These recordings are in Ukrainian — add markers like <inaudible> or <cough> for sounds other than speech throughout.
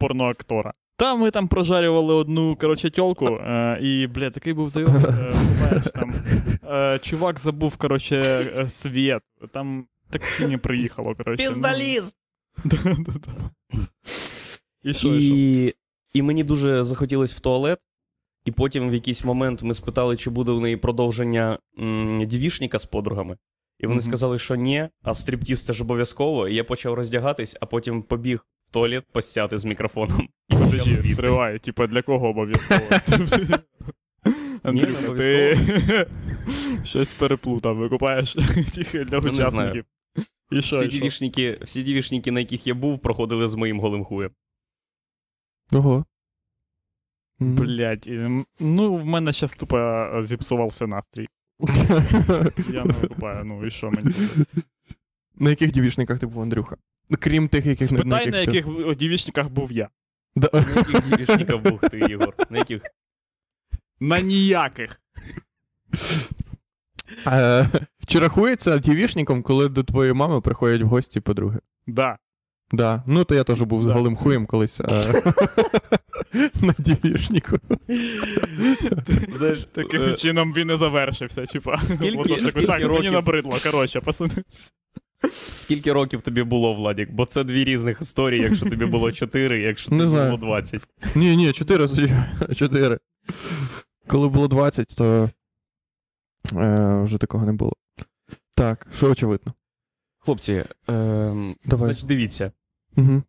порноактора. Та ми там прожарювали одну, коротше, тьолку, е, і, бля, такий був зайом, е, <laughs> знаєш, там, е, чувак забув, коротше, е, світ, там таксі не приїхало, коротше. ну. Піздаліз! <laughs> Да-да-да. І що, і що? І, мені дуже захотілось в туалет. І потім в якийсь момент ми спитали, чи буде у неї продовження м, дівішника з подругами. І вони Мгм. сказали, що ні, а стриптіз це ж обов'язково. І я почав роздягатись, а потім побіг в туалет посяти з мікрофоном. І <laughs> Подожди, стривай, типа для кого обов'язково? <laughs> Андрюха, ти <laughs> щось переплутав, викупаєш тільки для не знаю. учасників. І що, Всі і дівішники, всі дівішники, на яких я був, проходили з моїм голим хуєм. Ого. Блять, ну в мене зараз тупо е, зіпсувався настрій. Я не викупаю, ну і що мені? На яких дівішниках ти був, Андрюха? Крім тих, яких Спитай, на ти- яких в- дівічниках був я. Да. На яких дівішників був ти, Єгор? На яких? На ніяких. Е, Чи рахується дівішником, коли до твоєї мами приходять в гості подруги? Да. Да. Ну, то я теж був з Да. голим хуєм колись. е, <laughs> На дівішнику. Знаєш, Таким е, чином він і завершився, типа. Скільки- скільки так, мені набридло, коротше, пацани. Скільки років тобі було, Владік? Бо це дві різних історії, якщо тобі було <laughs> 4, якщо тобі було 20. Ні, ні, 4 4. <laughs> Коли було 20, то е, вже такого не було. Так, що очевидно. Хлопці, е, Давай. значить, дивіться. Угу.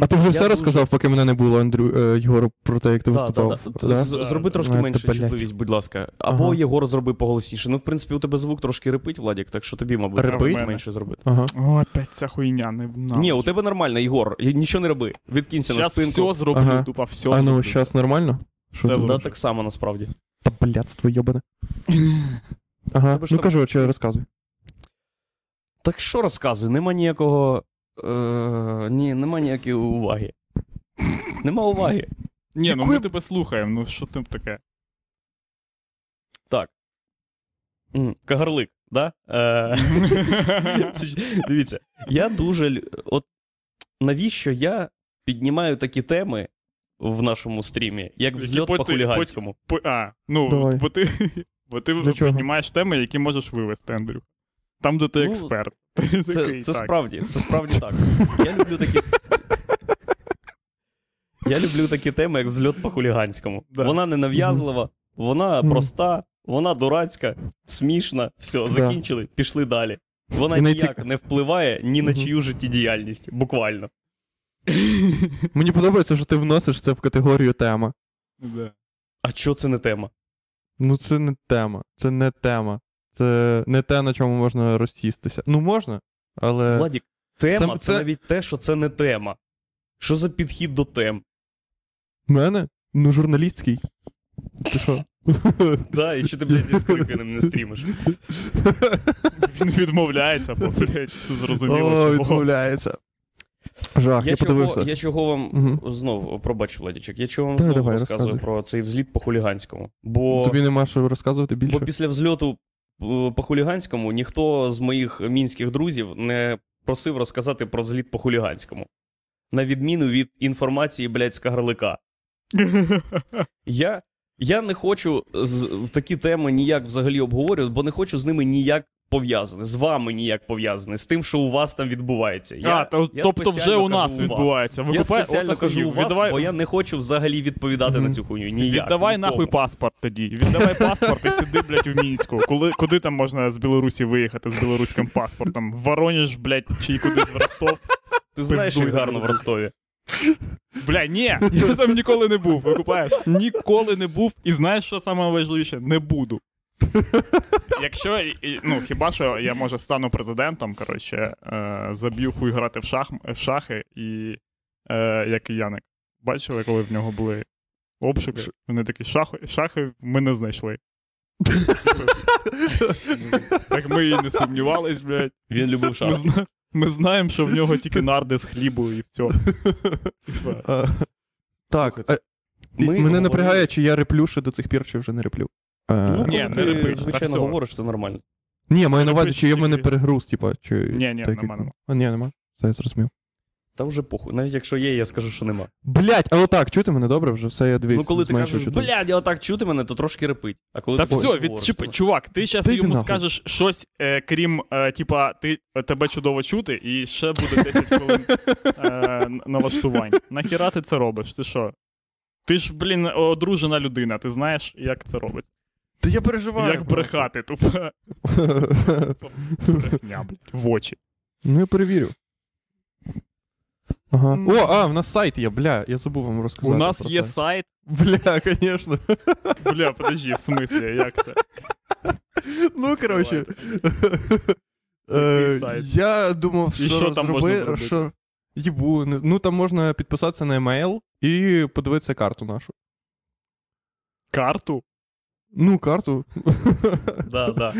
А ти вже Я все дуже- розказав, поки мене не було, Андрю, е, Єгору, про те, як ти Да, виступав. да, да. Да? З- Зроби трошки Е, менше чутливість, будь ласка. Або Ага. Єгор зроби поголосніше. Ну, в принципі, у тебе звук трошки рипить, Владік, так що тобі, мабуть, треба менше зробити. Ага. О, опять ця хуйня, не на. Ні, у тебе нормально, Єгор. Нічого не роби. Відкинься на Зараз все зроблю, Ага. тупо все А ну, зараз нормально? Все. Да, так само насправді. Та блядство йобане. <laughs> Ага, Тебе ну кажу, чи розказуй. Так що розказую? Нема ніякого. Е, ні, нема ніякої уваги. Нема уваги. Ні, ну ми тебе слухаємо, ну що там таке? Так. Кагарлик, да? Е, <laughs> Дивіться, я дуже. От навіщо я піднімаю такі теми в нашому стрімі, як взльот по хуліганському? А, ну, Давай. бо ти, <laughs> бо ти піднімаєш теми, які можеш вивести, Андрю. Там, де ти Ну, експерт. <laughs> Це, такий, це так. справді, це справді так. Я люблю такі. <laughs> Я люблю такі теми, як взльот по хуліганському. Да. Вона не нав'язлива, вона проста, вона дурацька, смішна. Все, Да. закінчили, пішли далі. Вона не ніяк не впливає ні на чию життєдіяльність, буквально. <laughs> Мені подобається, що ти вносиш це в категорію тема. Да. А що це не тема? Ну, це не тема. Це не тема. Це не те, на чому можна розсістися. Ну, можна, але. Владік, тема Сам- це навіть те, що це не тема. Що за підхід до тем? Мене? Ну, журналістський. Ти що? Да, і що ти, блядь, зі Скрипіним не стрімиш? Він відмовляється, бо, блядь, зрозуміло. О, відмовляється. Жах, я, Я, подивився. чого, я чого вам Мгм. знов, пробач, Владічек, я чого вам Та, знову розказую розказуй. про цей взліт по хуліганському. Бо, Тобі нема що розказувати більше? бо після взльоту по хуліганському ніхто з моїх мінських друзів не просив розказати про зліт по хуліганському. На відміну від інформації, блядь, з Кагарлика. <laughs> Я, я не хочу з, такі теми ніяк взагалі обговорювати, бо не хочу з ними ніяк пов'язаний, з вами ніяк пов'язаний, з тим, що у вас там відбувається. Я, а, то, я тобто вже у нас у відбувається. Я Викупай- спеціально кажу у вас, Віддавай- бо я не хочу взагалі відповідати Мгм. на цю хуйню. Ніяк. Віддавай нікому. нахуй паспорт тоді. Віддавай паспорт і сиди, блядь, в Мінську. Коли, куди там можна з Білорусі виїхати з білоруським паспортом? В Воронеж, блядь, чи кудись в Ростов? Ти знаєш, як гарно в Ростові. Бля, ні, я там ніколи не був, викупаєш? Ніколи не був. І знаєш, що саме важливіше? Не буду. <laughs> Якщо, ну, хіба що я, може, стану президентом, коротше, е, заб'ю хуй грати в, шах, в шахи і е, як і Яник. Бачили, коли в нього були обшуки? Вони такі шахи, шахи ми не знайшли. Так ми і не сумнівались, блядь. Він любив Ми, шахи. зна... ми знаємо, що в нього тільки нарди з хлібу і все. Так, Слухайте, е, ми мене говорили- напрягає, чи я реплю ще до цих пір, чи вже не реплю. Е, Ну, Ні, не ти, та звичайно, все. говориш, то нормально. Ні, маю на увазі, чи є в мене перегруз, типа, чи. Ні, ні, так, нема, як- нема. А, ні, нема. Все, я зрозумів. Та вже похуй. Навіть якщо є, я скажу, що нема. Блять, а отак, чути мене добре вже, все, я дивись. ну, коли ти кажеш, блядь, я отак чути мене, то трошки репить. А коли Та ти все, говориш, відчіпи, то- чувак, ти зараз Та йди йому нахуй. скажеш щось, е, крім, е, типа, ти, тебе чудово чути, і ще буде 10 хвилин е, налаштувань. Нахіра ти це робиш? Ти що? Ти ж, блін, одружена людина, ти знаєш, як це робить? Та я переживаю. Як брехати, тупо. <laughs> Брехня, блядь, в очі. Ну, я перевірю. Ага. О, а, в нас сайт є, бля, я забув вам розказати. У нас про є сайт. сайт. Бля, звісно. Бля, подожди, в смислі, як це? Ну, коротше. Який Е, сайт? Я думав, І що що там можна зроби- зробити? що. Єбу, не- ну там можна підписатися на емейл і подивитися карту нашу. Карту? Ну, карту. Да, да.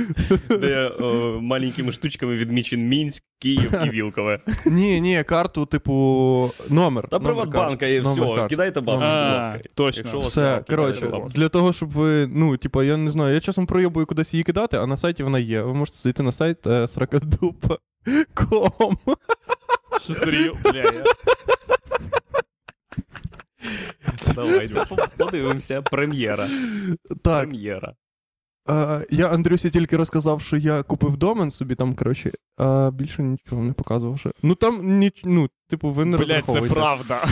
Де о, маленькими штучками відмічен Мінськ, Київ і Вілкове. Ні, ні, карту, типу, номер. Та Приватбанка і карт, номер все. карт. Кидайте банк, будь ласка. точно. Якщо у вас Все, кидайте коротше, для того, щоб ви, ну, типу, я не знаю, я часом проєбую кудись її кидати, а на сайті вона є. Ви можете зайти на сайт е, сракадупа.com. Що серйозно? <laughs> Бля, я... Давайте подивимося. Прем'єра. Так, Прем'єра. е, я Андрюсі тільки розказав, що я купив домен собі там, коротше, а більше нічого не показував ще. Ну там ніч, ну, типу, ви не Блять, це правда.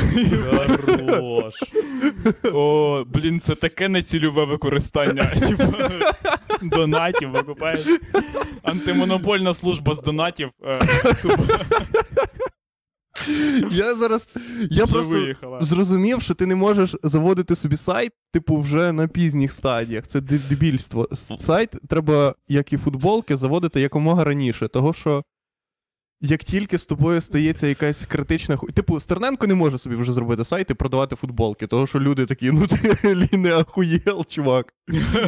Хорош. <laughs> О, блін, це таке нецільове використання. <laughs> Типу, донатів викупаєш. Антимонопольна служба з донатів е, <laughs> Я зараз. Я вже просто виїхала. зрозумів, що ти не можеш заводити собі сайт, типу, вже на пізніх стадіях. Це дебільство. Сайт треба, як і футболки, заводити якомога раніше. Того що. Як тільки з тобою стається якась критична. Типу, Стерненко не може собі вже зробити сайт і продавати футболки, того що люди такі, ну ти <laughs> не ахуєл, чувак.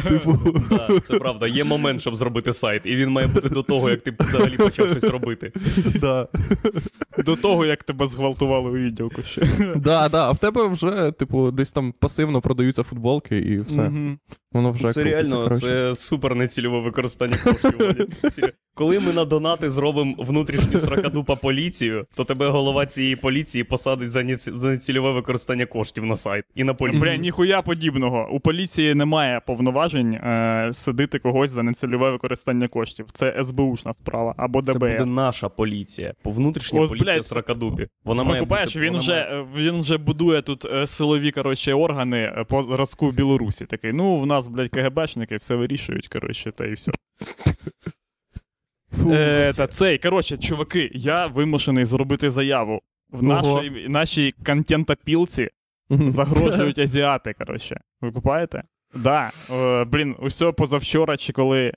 Типу. Да, це правда. Є момент, щоб зробити сайт, і він має бути до того, як ти взагалі почав щось робити. Да. До того, як тебе зґвалтували у відділку ще. Да, да. А в тебе вже, типу, десь там пасивно продаються футболки і все. Мгм. Воно вже Це реально коротше. це супер нецільове використання коштів. Коли ми на донати зробимо внутрішню сракадупа поліцію, то тебе голова цієї поліції посадить за нецільове використання коштів на сайт і на поліцію. Бля, ніхуя подібного. У поліції немає повноважень е, садити когось за нецільове використання коштів. Це СБУшна справа або Це буде наша поліція. По внутрішня От, поліція блядь, Сракадупі. Вона має Викупаєш, бути, він вона вже, має- він вже будує тут е, силові коротше, органи е, по зразку Білорусі. Такий, ну, в нас, блядь, КГБшники все вирішують, коротше, та і все. Фу. Е, та цей, коротше, чуваки, я вимушений зробити заяву. В нашій, нашій контентопілці загрожують <laughs> азіати, коротше. Ви купаєте? Да. Е, блін, усе позавчора, чи коли,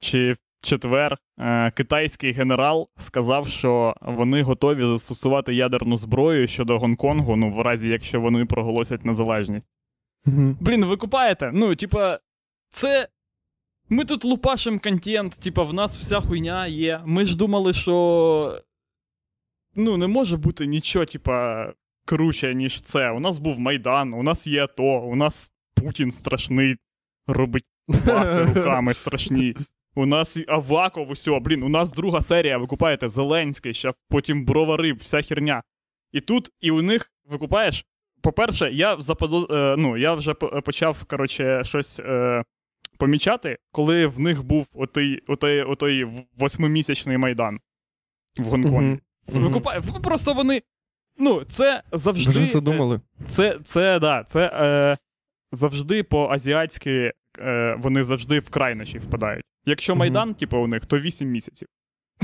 чи в четвер, е, китайський генерал сказав, що вони готові застосувати ядерну зброю щодо Гонконгу, ну, в разі, якщо вони проголосять незалежність. Мгм. Блін, ви купаєте? Ну, типа, це. Ми тут лупашим контент, типа, в нас вся хуйня є. Ми ж думали, що. Ну, не може бути нічого, типа, круче, ніж це. У нас був Майдан, у нас є АТО, у нас Путін страшний, робить паси <laughs> руками страшні. У нас і Аваков, усе, блін, у нас друга серія, ви купаєте Зеленський, щас потім бровари, вся херня. І тут, і у них, ви купаєш, по-перше, я заподо... е, ну, я вже почав, коротше, щось е, помічати, коли в них був отий, отий, отий восьмимісячний майдан в. Ви Мгм. купає... Просто вони. Ну, це завжди. Вже е, задумали. Це, це, да, це е, завжди по-азіатськи е, вони завжди в крайнощі впадають. Якщо. Майдан, типу, у них, то 8 місяців.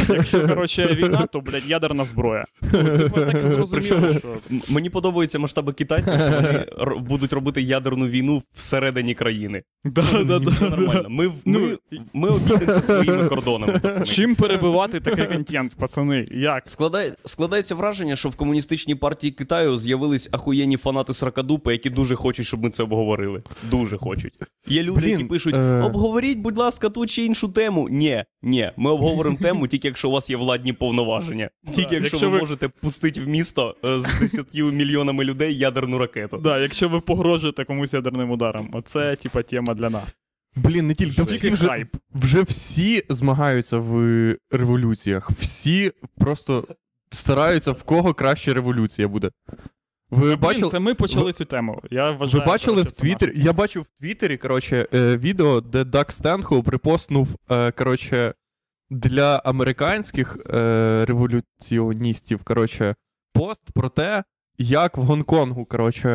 Якщо, коротше, війна, то, блядь, ядерна зброя. Ну, типу, так зрозуміло, що. Мені подобаються масштаби китайців, що вони <laughs> р- будуть робити ядерну війну всередині країни. Да, да, да, все да. нормально. Ми, Ну, ми, ми обійдемося своїми кордонами. <laughs> пацани. Чим перебивати такий контент, пацани? Як? Складає, складається враження, що в комуністичній партії Китаю з'явились ахуєнні фанати Сракадупи, які дуже хочуть, щоб ми це обговорили. Дуже хочуть. Є люди, Блін, які пишуть: е. обговоріть, будь ласка, ту чи іншу тему. Ні, ні, ми обговоримо тему тільки якщо у вас є владні повноваження. Тільки якщо, якщо ви, ви- можете пустити в місто е, з 10 мільйонами людей ядерну ракету. Да, якщо ви погрожуєте комусь ядерним ударом, оце, типа, тема для нас. Блін, не тільки. Всі Тільки вже, вже всі змагаються в революціях. Всі просто стараються, в кого краще революція буде. Ви Блін, бачили, це ми почали цю тему. Я вважаю, ви бачили коротше, в. Твіттері? Я бачив в Твіттері, коротше, е, відео, де Дак Стенхоу припостнув, е, коротше, для американських е, революціоністів, коротше, пост про те, як в Гонконгу, коротше,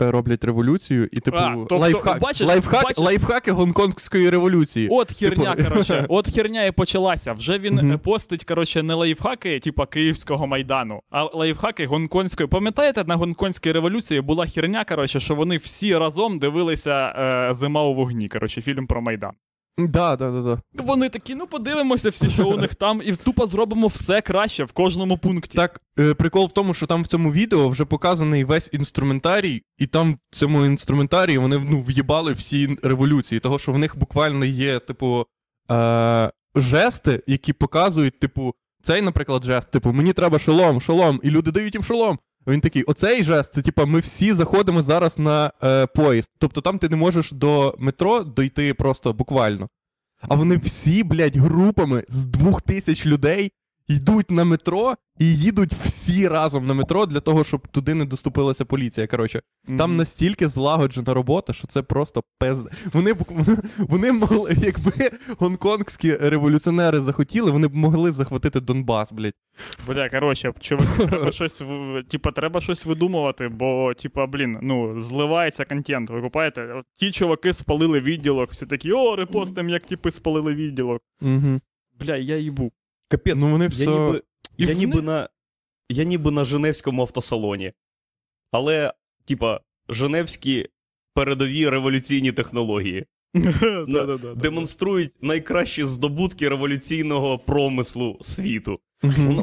е, роблять революцію, і, типу, А, тобто, лайфхак, бачиш- лайфхак, бачиш- лайфхаки гонконгської революції. От херня, Типу- <laughs> коротше, от херня і почалася. Вже він е, постить, коротше, не лайфхаки, типа Київського майдану, а лайфхаки гонконгської. Пам'ятаєте, на гонконгській революції була херня, коротше, що вони всі разом дивилися е, Зима у вогні. Коротше, фільм про Майдан. Да, да, да, да. Вони такі, ну подивимося всі, що у них там, і тупо зробимо все краще в кожному пункті. Так, е, прикол в тому, що там в цьому відео вже показаний весь інструментарій, і там в цьому інструментарії вони ну, в'їбали всі революції, того що в них буквально є, типу, е- жести, які показують, типу, цей, наприклад, жест, типу, мені треба шолом, шолом, і люди дають їм шолом. Він такий, оцей жест, це типа, ми всі заходимо зараз на е, поїзд. Тобто там ти не можеш до метро дойти просто буквально. А вони всі, блядь, групами з двох тисяч людей йдуть на метро і їдуть всі разом на метро для того, щоб туди не доступилася поліція. Коротше, там настільки злагоджена робота, що це просто пезд. Вони б вони могли, якби гонконгські революціонери захотіли, вони б могли захватити Донбас, блядь. Бля, коротше, треба щось, типа, треба щось видумувати, бо, типа, блін, ну, зливається контент. Ви купаєте? От ті чуваки спалили відділок, всі такі, о, репостим, як типи спалили відділок. Угу. Бля, я їбу. Капець, Ну вони я, все. ніби, І я, в ніби на, я ніби на Женевському автосалоні. Але, типа, Женевські передові революційні технології <laughs> демонструють найкращі здобутки революційного промислу світу.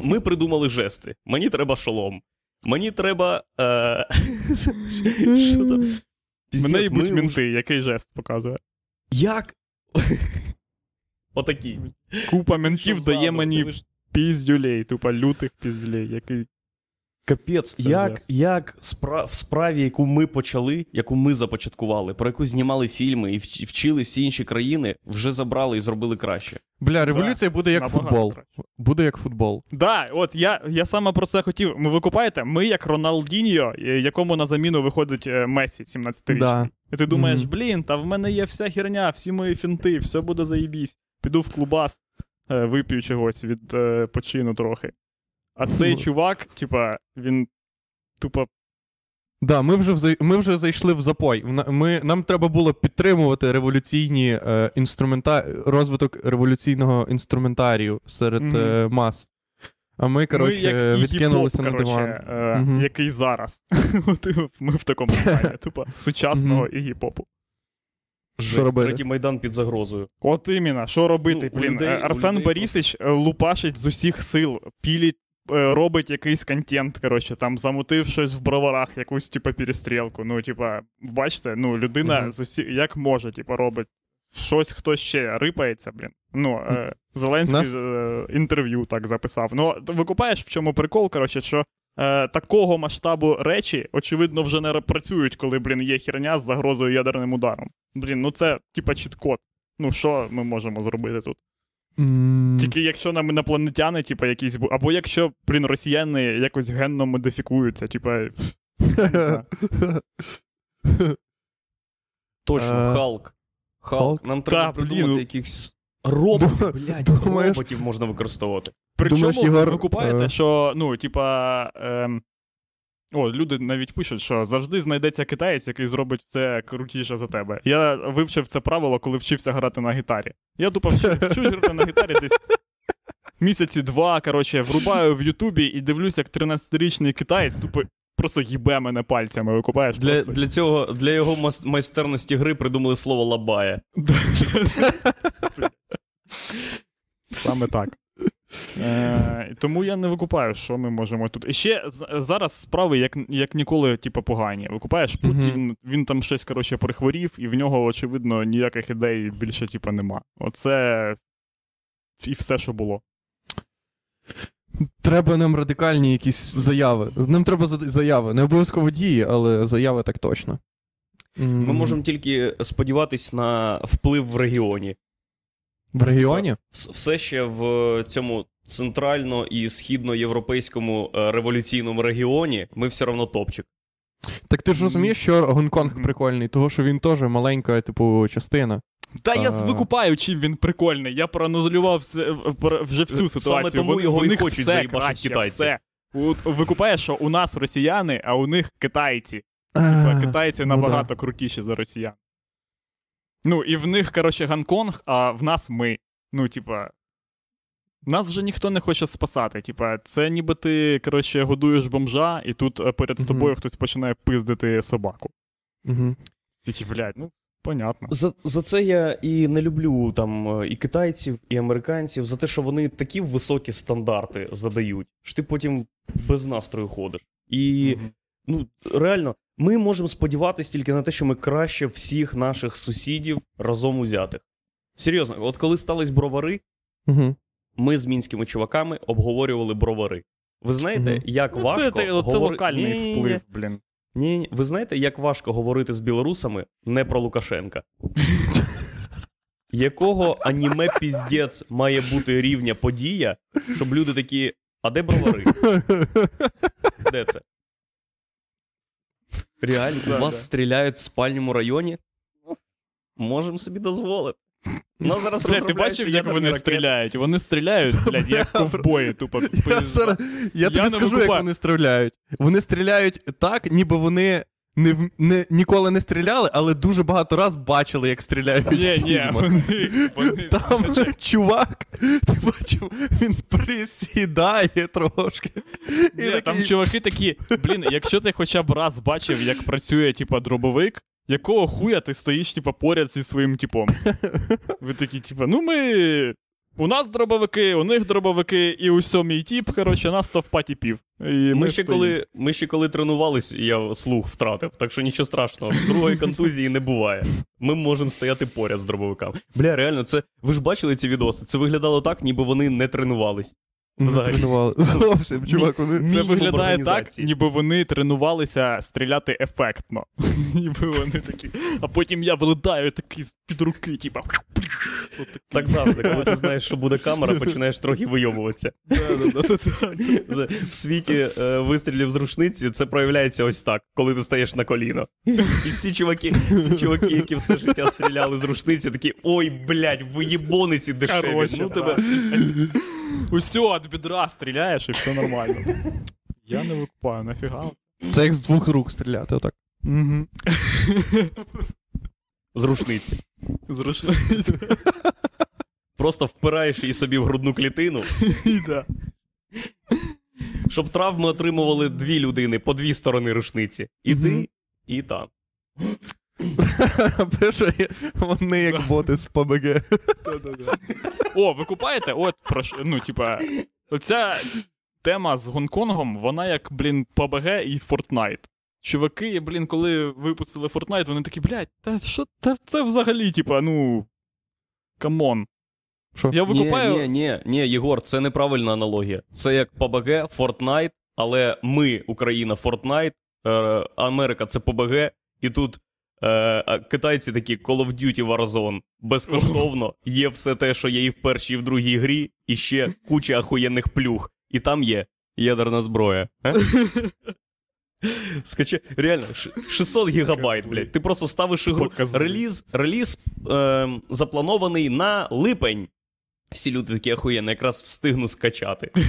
Ми придумали жести. Мені треба шолом. Мені треба. Е... <laughs> Мене їбуть мінти, який жест показує. Як? <laughs> Отакі. Купа ментів дає мені піздюлей, тупо лютих піздюлей, який. Капець, як, як спра... в справі, яку ми почали, яку ми започаткували, про яку знімали фільми і вч- вчили всі інші країни, вже забрали і зробили краще. Бля, революція буде як футбол. краще. Буде як футбол. Да, от я, я саме про це хотів. Ми викупаєте, ми як Роналдіньо, е, якому на заміну виходить е, Месі, 17-річний. Да. І ти думаєш, блін, та в мене є вся херня, всі мої фінти, все буде заєбісь. Піду в клубас, е, вип'ю чогось від е, почину трохи. А цей чувак, типа, він тупо. Да, ми вже ми вже зайшли в запой. Ми, нам треба було підтримувати революційні е, інструмента... розвиток революційного інструментарію серед е, мас. А ми, коротше, ми як відкинулися на диван. Е, Мгм. який зараз. <laughs> Ми в такому стані, тупо, <laughs> сучасного Іггі Попу. Що робити? Третій майдан під загрозою. От іменно, що робити? Ну, Блін, людей- Арсен людей Борисович е, лупашить з усіх сил, пілить, е, робить якийсь контент, коротше, там замутив щось в броварах, якусь, типу, перестрілку. Ну, типа, бачите, ну, людина Мгм. з усі... як може, типу, робить щось, хто ще рипається, блін. Ну, е, Зеленський Нас- е, інтерв'ю так записав. Ну, викупаєш, в чому прикол, коротше, що. Е, такого масштабу речі, очевидно, вже не працюють, коли, блін, є херня з загрозою ядерним ударом. Блін, ну це типа чіткод. Ну, що ми можемо зробити тут? М, Тільки якщо нам інопланетяни, типа, якісь бу- або якщо, блін, росіяни якось генно модифікуються, типа. Точно, Е, Халк. Халк. Халк? Нам треба придумати ну- якихось роботів, Дум- блядь, думаєш- роботів можна використовувати. Причому Думаєш, ви купаєте, е, що, ну, типа. Ем... О, люди навіть пишуть, що завжди знайдеться китаєць, який зробить це крутіше за тебе. Я вивчив це правило, коли вчився грати на гітарі. Я тупо вчив, вчусь грати на гітарі десь місяці два, коротше, врубаю в Ютубі і дивлюсь, як 13-річний китаєць тупо просто їбе мене пальцями, викупаєш? Для, просто. для цього, для його майстерності гри придумали слово лабая. <laughs> <laughs> Саме так. <laughs> Е, тому я не викупаю, що ми можемо тут. І ще зараз справи, як, як ніколи, типу, погані. Викупаєш, Путін, він там щось, коротше, прихворів, і в нього, очевидно, ніяких ідей більше, типу, нема. Оце і все, що було. Треба нам радикальні якісь заяви. Нам треба заяви. Не обов'язково дії, але заяви так точно. Ми можемо тільки сподіватись на вплив в регіоні. В регіоні? Все ще в цьому центрально і східноєвропейському е, революційному регіоні ми все одно топчик. Так ти ж розумієш, що Гонконг прикольний, того що він теж маленька, типу, частина. Та я викупаю, чим він прикольний. Я проаналізував все, вже всю Саме ситуацію. тому Вони- його і хочуть все китайці. Все. От викупає, що у нас росіяни, а у них китайці. Типа китайці ну набагато крутіші за росіян. Ну, і в них, коротше, Гонконг, а в нас ми. Ну, типа. Нас вже ніхто не хоче спасати. Типа, це ніби ти, коротше, годуєш бомжа, і тут е, перед Мгм. тобою хтось починає пиздити собаку. Мгм. Тільки, блядь, ну, понятно. За, за це я і не люблю там е, і китайців, і американців, за те, що вони такі високі стандарти задають, що ти потім без настрою ходиш. І Мгм. ну реально, ми можемо сподіватися тільки на те, що ми краще всіх наших сусідів разом узятих. Серйозно, от коли стались бровари, Мгм. ми з мінськими чуваками обговорювали бровари. Ви знаєте, Мгм. як Ну, важко це, це, це локальний Ні-ні-ні. вплив, блін. Ні, ні, ви знаєте, як важко говорити з білорусами не про Лукашенка? Якого аніме піздець має бути рівня подія, щоб люди такі. А де бровари? <laughs> Де це? Реально, Да, у вас да. стріляють в спальньому районі? Можемо собі дозволити. Ну, зараз Блядь, ти бачив, як вони ракет. стріляють? Вони стріляють, блядь, як <laughs> ковбої, тупо. Я, зараз, я тобі не скажу, як вони стріляють. Вони стріляють так, ніби вони не, не, ніколи не стріляли, але дуже багато раз бачили, як стріляють. Ні, ні, вони, вони Там чувак, ти бачив, він присідає трошки. І Ні, там чуваки такі, блін, якщо ти хоча б раз бачив, як працює, типа, дробовик, якого хуя ти стоїш, типа, поряд зі своїм типом? Ви такі, типа, ну ми. У нас дробовики, у них дробовики, і у сьомій тіп, коротше, нас стовпаті пів. І ми, Ми ще, коли, ми ще коли тренувались, я слух втратив, так що нічого страшного. Другої контузії не буває. Ми можемо стояти поряд з дробовиками. Бля, реально, це. Ви ж бачили ці відоси? Це виглядало так, ніби вони не тренувались. Не тренували. <laughs> Зовсім, чувак, вони. Це виглядає так, ніби вони тренувалися стріляти ефектно. <laughs> Ніби вони такі. А потім я вилетаю такий з-під руки, типа. Так завжди, коли ти знаєш, що буде камера, починаєш трохи вийобуватися. З- В світі е, вистрілів з рушниці це проявляється ось так, коли ти стаєш на коліно. І всі, і всі чуваки, всі чуваки, які все життя стріляли з рушниці, такі ой, блядь, виєбониці дешеві. Короче, ну тебе. <laughs> Усьо, від бідра стріляєш і все нормально. <laughs> Я не викупаю, нафіга. Це як з двох рук стріляти, отак. Угу. З рушниці. Зручно. <laughs> Просто впираєш її собі в грудну клітину, <laughs> Да. щоб травми отримували дві людини по дві сторони рушниці. І ти, і там. Вони як боти з ПБГ. О, ви купаєте? От про що, ну, типа, оця тема з Гонконгом, вона як, блін, PUBG і Fortnite. Чуваки, блін, коли випустили Fortnite, вони такі, блядь, та що та це взагалі, типа, ну. Come on. Що? Я викупаю. Ні, ні, ні, ні, Єгор, це неправильна аналогія. Це як PUBG, Fortnite, але ми, Україна, Fortnite, е, Америка це PUBG, і тут е, китайці такі Call of Duty Warzone. Безкоштовно. Є все те, що є і в першій, і в другій грі, і ще куча ахуєнних плюх. І там є ядерна зброя. Е? Скачай, реально, ш- 600 гігабайт, блядь. Ти просто ставиш ігру. Реліз, реліз е, запланований на липень. Всі люди такі ахуєнні, якраз встигну скачати. <laughs>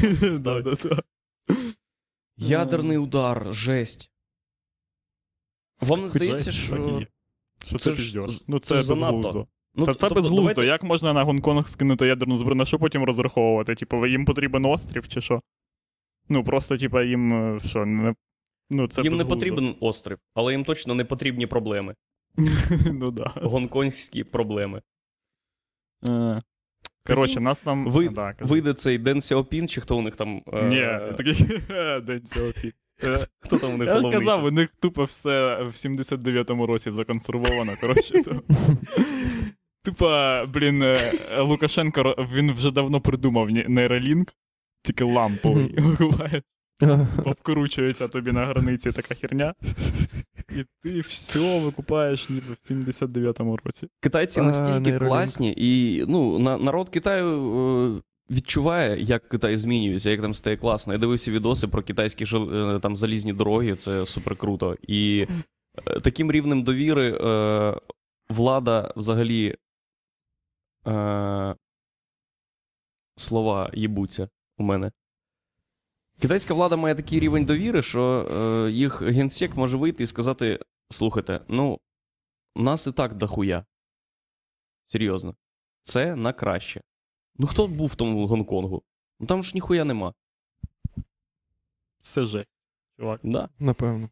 Ядерний удар, жесть. Вам не здається, що. Що це піздєш? Ну це безглуздо. Ну, Та це тобто, безглуздо. давайте- Як можна на Гонконг скинути ядерну зброю? На що потім розраховувати? Типу, їм потрібен острів чи що? Ну, просто, типу, їм е, що, не. Ну, це Їм не потрібен острів, але їм точно не потрібні проблеми. <laughs> ну да. Гонконгські проблеми. Е, Коротше, нас там. Ви, да, вийде цей Ден Сяопін, чи хто у них там. е, Ні, такий <laughs> пі- Е, Хто там у них Я головний? казав, у них тупо все в 79-му році законсервовано. Коротше, то. <laughs> Тупо, блін, е, Лукашенко він вже давно придумав нейролінк, тільки ламповий. Буває, <laughs> Повкручується тобі на границі така херня. І ти все викупаєш ніби в 79-му році. Китайці настільки нейролінк. класні, і ну, на, народ Китаю е, відчуває, як Китай змінюється, як там стає класно. Я дивився відоси про китайські е, там залізні дороги, це супер круто. І е, таким рівнем довіри е, влада взагалі. Е, слова їбуться у мене. Китайська влада має такий рівень довіри, що е, їх генсек може вийти і сказати: слухайте, ну, нас і так дохуя. Серйозно. Це на краще. Ну хто був в тому Гонконгу? Ну там ж ніхуя нема. Це жесть, чувак. Да. Напевно.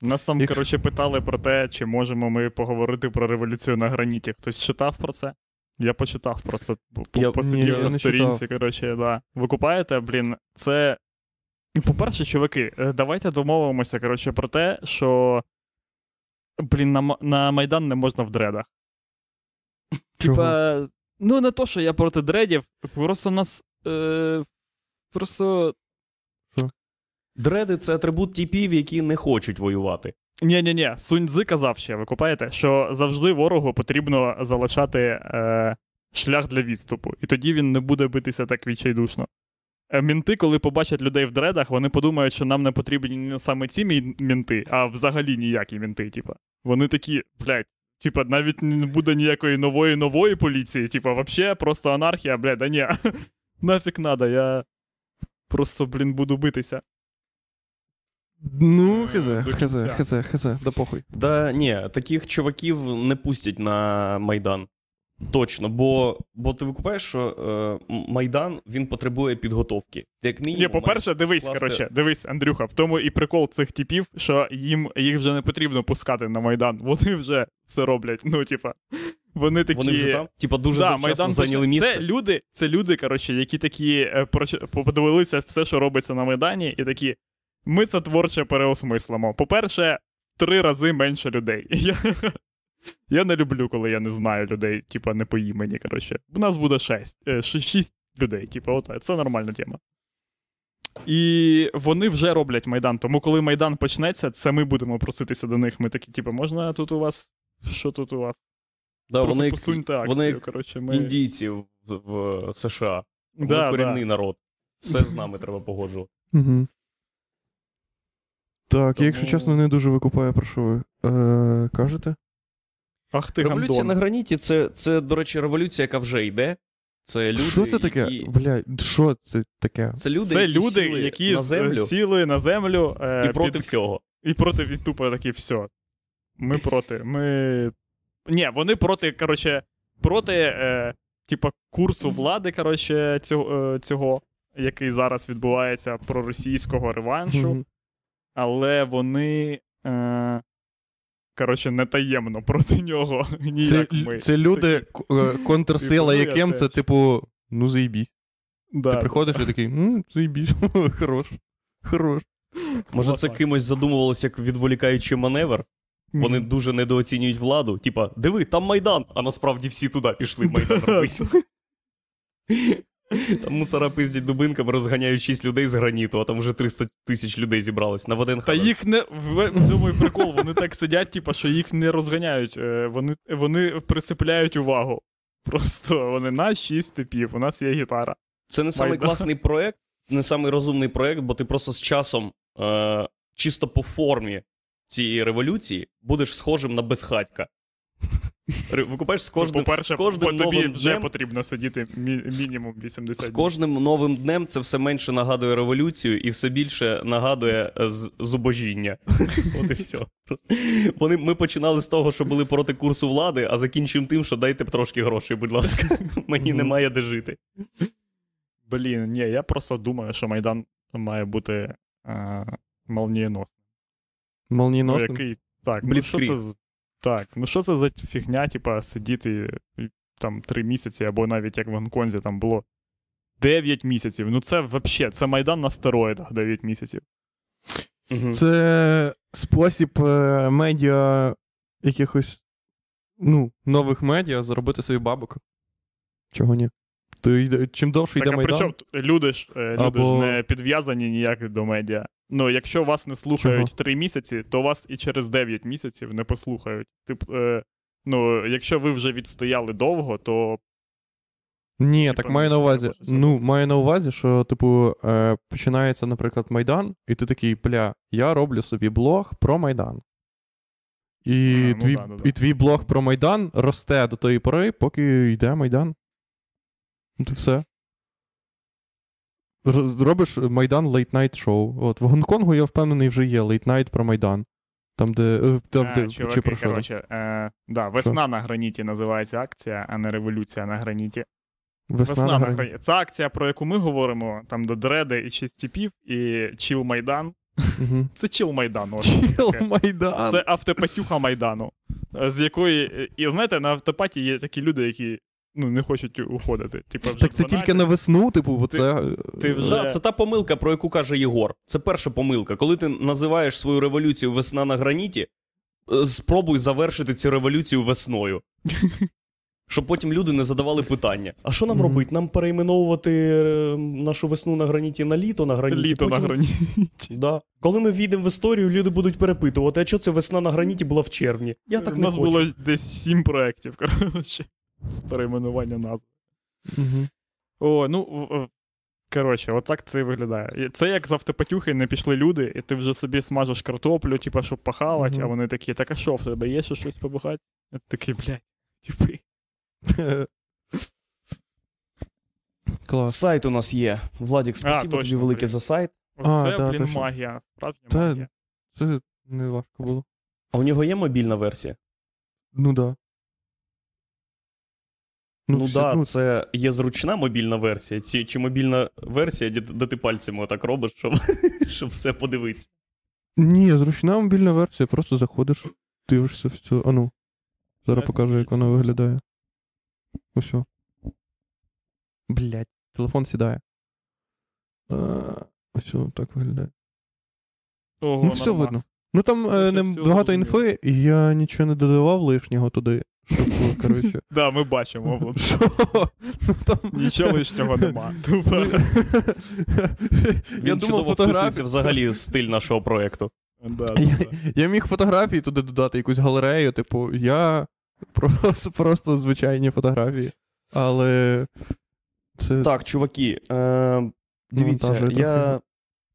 Нас там, Якщо- коротше, питали про те, чи можемо ми поговорити про революцію на граніті. Хтось читав про це? Я почитав про це. Я- Посидів Ні, на не сторінці, коротше, да. Ви купаєте, блін, це. Ну, По-перше, чуваки, е, давайте домовимося, коротше, про те, що. Блін, на, на Майдан не можна в дредах. Чого? Типа, ну не то, що я проти дредів, просто нас. Е, просто. Дреди це атрибут типів, які не хочуть воювати. Ні, ні, ні. Сунь-Дзи казав ще, ви купаєте, що завжди ворогу потрібно залишати е, шлях для відступу, і тоді він не буде битися так відчайдушно. Е, Мінти, коли побачать людей в дредах, вони подумають, що нам не потрібні не саме ці мі- мінти, а взагалі ніякі мінти. Типа. Вони такі, блядь, типа, навіть не буде ніякої нової нової поліції, типа, вообще просто анархія, бля, да ні. <laughs> Нафіг надо, я просто, блін, буду битися. Ну, Е, хз, хз, хз, хз, да похуй. Да ні, таких чуваків не пустять на Майдан. Точно, бо, бо ти викупаєш, що е, Майдан він потребує підготовки. Ти Як мінімум, Ні, по-перше, дивись, скласти- коротше, дивись, Андрюха, в тому і прикол цих типів, що їм їх вже не потрібно пускати на Майдан. Вони вже це роблять. Ну, типа, вони такі. Вони вже там, типа, дуже да, завчасно Майдан зайняли місце. Це люди, це люди, коротше, які такі е, подивилися все, що робиться на Майдані, і такі. Ми це творче переосмислимо. По-перше, три рази менше людей. <laughs> Я, я не люблю, коли я не знаю людей, типа, не по імені. Коротше. У нас буде шесть, е, шість людей, типа, от, це нормальна тема. І вони вже роблять Майдан. Тому, коли Майдан почнеться, це ми будемо проситися до них. Ми такі, типу, можна тут у вас? Що тут у вас? да, Трохи вони посуньте акцію, вони коротше, ми... індійці в, в США. Ми Да, корінний да. народ. Все з нами треба погоджувати. Угу. Так, я, якщо чесно, не дуже викупаю, про що ви е, кажете. Ах ти Революція гандон. на граніті це, це, до речі, революція, яка вже йде. Це люди, що це таке? які... Блядь, що це таке? Це люди, Це які, люди, сіли які на землю сіли на землю е, і проти під- всього. і проти і тупо такі все. Ми проти. Ми. Ні, вони проти, коротше, проти, е, типа, курсу влади, коротше, цього, е, цього, який зараз відбувається проросійського реваншу, Мгм. але вони. Е, коротше, не таємно проти нього. <laughs> Це, ми. це люди, к- е, контрсила яким це, типу, ну заїбісь. Да, Ти приходиш і такий, ну, заїбісь, <laughs> хорош. Хорош. Може, це кимось задумувалося як відволікаючий маневр. Вони дуже недооцінюють владу. Типа, диви, там Майдан, а насправді всі туди пішли Майдан <laughs> робити. Там мусора пиздять дубинками, розганяють 6 людей з граніту, а там вже 300 тисяч людей зібралось на ВДНХ. Та їх не в, в цьому і прикол. Вони так сидять, типу, що їх не розганяють. Е, Вони, вони присипляють увагу. Просто вони на шість типів. У нас є гітара. Це не самий класний проект, не самий розумний проект, бо ти просто з часом, е, чисто по формі цієї революції, будеш схожим на безхатька. Викупаєш з кожним, Ну, По-перше, з кожним бо тобі новим вже днем, потрібно сидіти мі- мінімум 80 з днів. кожним новим днем це все менше нагадує революцію і все більше нагадує е, з- зубожіння. <laughs> От і все. Вони, ми починали з того, що були проти курсу влади, а закінчуємо тим, що дайте трошки грошей, будь ласка. <laughs> Мені немає де жити. Блін, ні, я просто думаю, що Майдан має бути е, молнієносним. Ну, Молнієносним. який, так, ну що це з- так, ну що це за фігня, типа, сидіти там три місяці, або навіть як в Гонконзі там було 9 місяців. Ну це взагалі, це Майдан на стероїдах 9 місяців. Це спосіб е, медіа якихось ну, нових медіа заробити собі бабок. Чого ні? То чим довше йде а Майдан. причому люди ж, е, люди Або- ж не підв'язані ніяк до медіа. Ну, якщо вас не слухають? 3 місяці, то вас і через 9 місяців не послухають. Тип, е, ну, якщо ви вже відстояли довго, то Ні, так маю на увазі. Ну, маю на увазі, що, типу, е, починається, наприклад, Майдан, і ти такий, бля, я роблю собі блог про Майдан. І, А, ну твій, да, да, да. і твій блог про Майдан росте до тої пори, поки йде Майдан. Ну, то все. Робиш Майдан Late Night Show. От в Гонконгу, я впевнений, вже є Late Night про Майдан. Там, де. е, Там, Е, де чуваки, чи про що? коротше, е, да, весна на граніті називається акція, а не революція на граніті. Весна, Весна на граніті. Це акція, про яку ми говоримо, там до Дреди і шість типів, і Чіл Майдан. Мгм. <laughs> Це Чіл Майдан. от що таке. Майдан. Це автопатюха Майдану. е, З якої. І знаєте, на автопаті є такі люди, які ну, не хочуть уходити. Типу, вже Так це 12. тільки на весну, типу, бо Ти- це. ти вже- Да, це та помилка, про яку каже Єгор. Це перша помилка. Коли ти називаєш свою революцію весна на граніті, е, спробуй завершити цю революцію весною. <laughs> Щоб потім люди не задавали питання: а що нам Мгм. робити? Нам перейменовувати е, нашу весну на граніті на літо на граніті? Літо на граніті. <laughs> Да. Коли ми війдемо в історію, люди будуть перепитувати, а що це весна на граніті була в червні? Я так У не нас хочу. було десь сім проєктів, <laughs> коротше, з перейменування назв. Мгм. О, ну. Коротше, отак це і виглядає. Це як з автопатюхи не пішли люди, і ти вже собі смажеш картоплю, типа, щоб похавати, Мгм. а вони такі, так а що в тебе є ще щось побухати? Ти такий, блядь, типи. Клас. Сайт у нас є. Владік, спасибо тобі велике за сайт. А, Оце, да, блін, точно. магія, справжня Та- магія. Це не важко було. А у нього є мобільна версія? Ну да. Ну, всі- да, це є зручна мобільна версія, ці, чи мобільна версія, де, де ти пальцями отак робиш, щоб, <laughs> щоб все подивитися. Ні, зручна мобільна версія, просто заходиш, дивишся все. А ну. Зараз покажу, як вона виглядає. Усьо. Блять, телефон сідає. Ось так виглядає. Ого, Ну, все нормас. видно. Ну там е, не багато інфи, і я нічого не додавав лишнього туди. Щоб, е, коротше. <laughs> Да, ми бачимо. Що? Ну. <laughs> Нічого <laughs> лишнього нема. Ну, Він чудово вписується взагалі в стиль нашого проєкту. Я, міг фотографії туди додати, якусь галерею, типу, я просто, просто звичайні фотографії. Але це Так, чуваки, е, дивіться, я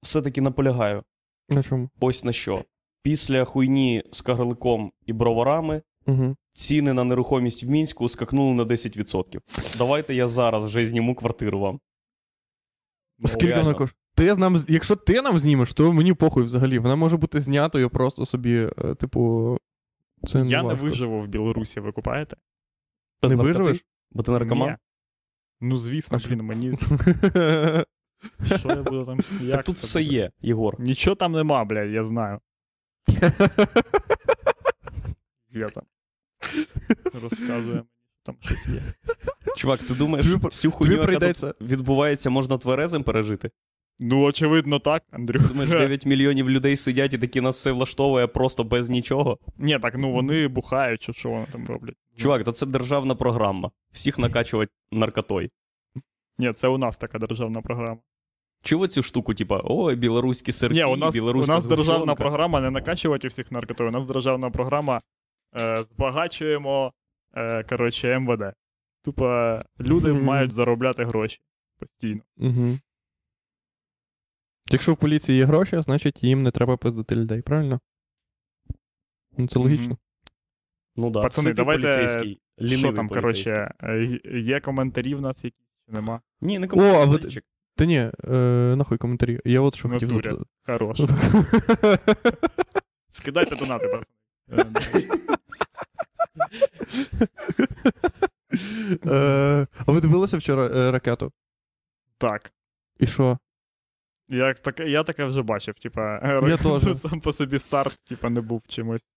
все-таки наполягаю. на чому? Ось на що. Після хуйні з кагарликом і броварами Угу. Ціни на нерухомість в мінську скакнули на 10%. Давайте я зараз вже зніму квартиру вам. Скільки вона коштує? Ти нам, якщо ти нам знімеш, то мені похуй взагалі. Вона може бути знятою просто собі, е, типу. Це не Я не виживу в Білорусі, ви купаєте? Без Не наркоти? виживеш? Бо ти наркоман? Ні. Ну, звісно, блін, мені. <laughs> Що я буду там? Як Так тут все буде? є, Єгор. Нічого там нема, блядь, я знаю. <laughs> Я там розказує що там щось є. Чувак, ти думаєш, Тобі- всю хуйню, яка тут відбувається, можна тверезим пережити? Ну, очевидно, так, Андрюх. Думаєш, 9 мільйонів людей сидять і такі нас все влаштовує просто без нічого? Ні, так ну вони бухають, чи що вони там роблять. Чувак, та це державна програма. Всіх накачувати наркотой. Ні, це у нас така державна програма. Чого цю штуку, типа, ой, білоруські сирки, Ні, у нас, у нас державна програма не накачувати всіх наркотою, у нас державна програма е, збагачуємо е, коротше, МВД. Тупо люди Мгм. мають заробляти гроші постійно. Угу. Якщо в поліції є гроші, значить їм не треба пиздити людей, правильно? Ну, це логічно. Мгм. Ну да, Пацани, давайте, поліцейський, Що там, коротше, є коментарі в нас якісь чи нема? Ні, не О, а ви- Та ні, е, нахуй коментарі. Я от що хотів запитати. Хорош. <laughs> Скидайте донати, пацани. <laughs> Е, Е, А ви дивилися вчора е, ракету? Так. І що? Я таке, я таке вже бачив, типа, Я теж. <laughs> сам по собі старт, типа, не був чимось.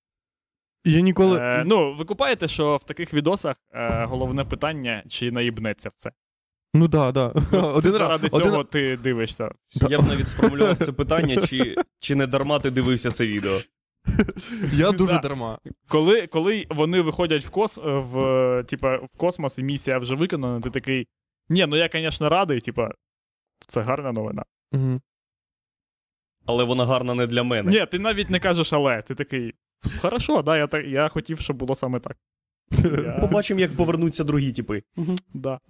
Я ніколи. Е, ну, ви купаєте, що в таких відосах е, головне питання, чи наїбнеться все. Ну да, да. <laughs> Один раз. Заради Один... цього ти дивишся. Я б навіть сформулював це питання, <laughs> чи, чи не дарма ти дивився це відео. Я <laughs> дуже Да. дарма. Коли, коли вони виходять в, кос, в, е, типа, в космос і місія вже виконана, ти такий. Ні, ну я, звісно, радий, типа, це гарна новина. Угу. Але вона гарна не для мене. Ні, ти навіть не кажеш, але ти такий. Хорошо, да, я, так, я хотів, щоб було саме так. Я- <laughs> Побачимо, як повернуться другі типи. Да.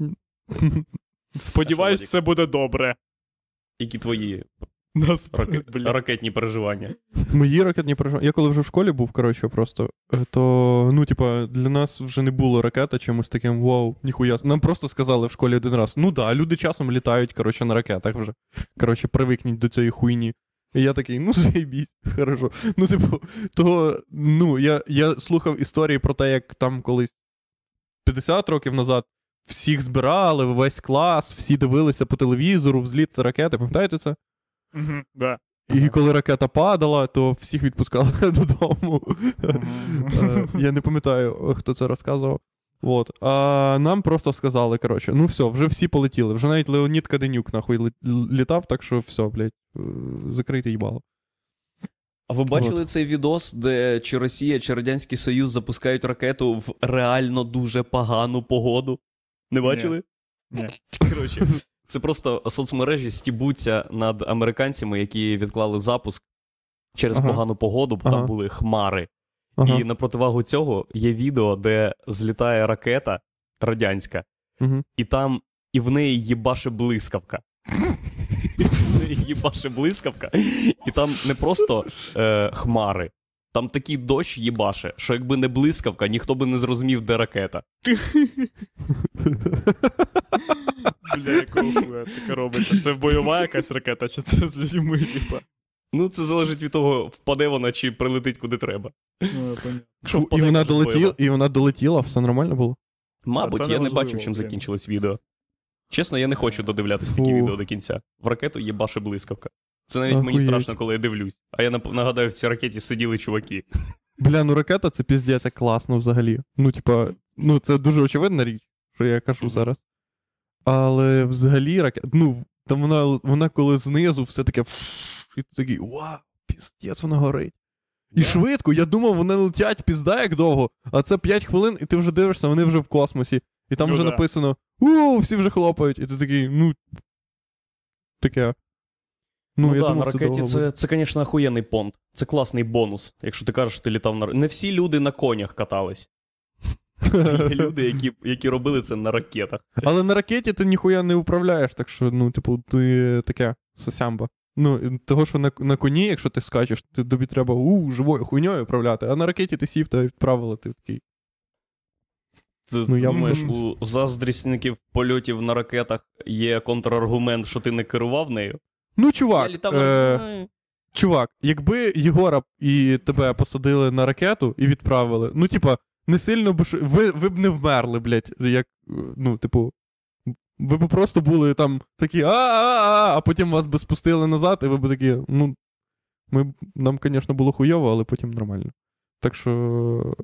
Сподіваюсь, все буде добре. Які твої Блядь. ракетні переживання? Мої ракетні переживання. Я коли вже в школі був, коротше, просто, е, то, ну, типа, для нас вже не було ракета чимось таким, вау, ніхуя. Нам просто сказали в школі один раз: ну да, люди часом літають, коротше, на ракетах вже. Коротше, привикніть до цієї хуйні. І я такий, ну заєбісь, <laughs> хорошо. Ну, типу, то, ну, я, я слухав історії про те, як там колись 50 років назад всіх збирали, весь клас, всі дивилися по телевізору, взліт ракети, пам'ятаєте це? Мгм, да. І коли ракета падала, то всіх відпускали <laughs> додому. Е, Я не пам'ятаю, хто це розказував. От. А нам просто сказали, коротше, ну все, вже всі полетіли. Вже навіть Леонід Каденюк нахуй літав, так що все, блядь, е, закрийте їбало. А ви бачили цей відос, де чи Росія, чи Радянський Союз запускають ракету в реально дуже погану погоду? Не бачили? Ні. <laughs> Коротше, це просто соцмережі стібуться над американцями, які відклали запуск через Ага. погану погоду, бо Ага. там були хмари. Ага. І на противагу цього є відео, де злітає ракета радянська, Угу. і там і в неї їбаше блискавка. <laughs> В неї їбаше блискавка, і там не просто е, хмари, там такий дощ їбаше, що якби не блискавка, ніхто би не зрозумів, де ракета. Бля, якого хуя таке робиться? Це бойова якась ракета, чи це з людьми, типа? Ну, це залежить від того, впаде вона чи прилетить куди треба. Ну, я поняв. І вона долетіла, і вона долетіла, все нормально було. Мабуть, я не бачив, чим закінчилось відео. Чесно, я не хочу додивлятися такі відео до кінця. В ракету їбаше блискавка. Це навіть мені страшно, коли я дивлюсь. А я нагадаю, в цій ракеті сиділи чуваки. Бля, ну ракета це піздець, класно взагалі. Ну, типа, ну це дуже очевидна річ, що я кажу Мгм. зараз. Але взагалі ракета, ну, там вона, вона коли знизу все таке, і ти такий, вау, піздець, вона горить. І швидко, я думав, вони летять пізда як довго, а це 5 хвилин, і ти вже дивишся, вони вже в космосі. І там Ну вже да. написано: у, всі вже хлопають. І ти такий, ну. Таке. Ну, Ну, я да, думав, на ракеті довго це, це, звісно, охуєнний понт. Це класний бонус, якщо ти кажеш, що ти літав на Не всі люди на конях катались. Є <laughs> люди, які, які робили це на ракетах. Але на ракеті ти ніхуя не управляєш, так що, ну, типу, ти таке сосямба. Ну, того, що на, на коні, якщо ти скачеш, ти, тобі треба у, живою хуйньою управляти, а на ракеті ти сів та відправили, ти такий. Ти Ну, я думаєш, у заздрісників польотів на ракетах є контраргумент, що ти не керував нею? Ну, чувак, е, чувак, якби Єгора і тебе посадили на ракету і відправили, ну, типа, не сильно б ви, ви б не вмерли, блядь, як, е, ну, типу. Ви б просто були там такі а-а-а, а потім вас би спустили назад, і ви б такі, ну, ми, нам, звісно, було хуйово, але потім нормально. Так що.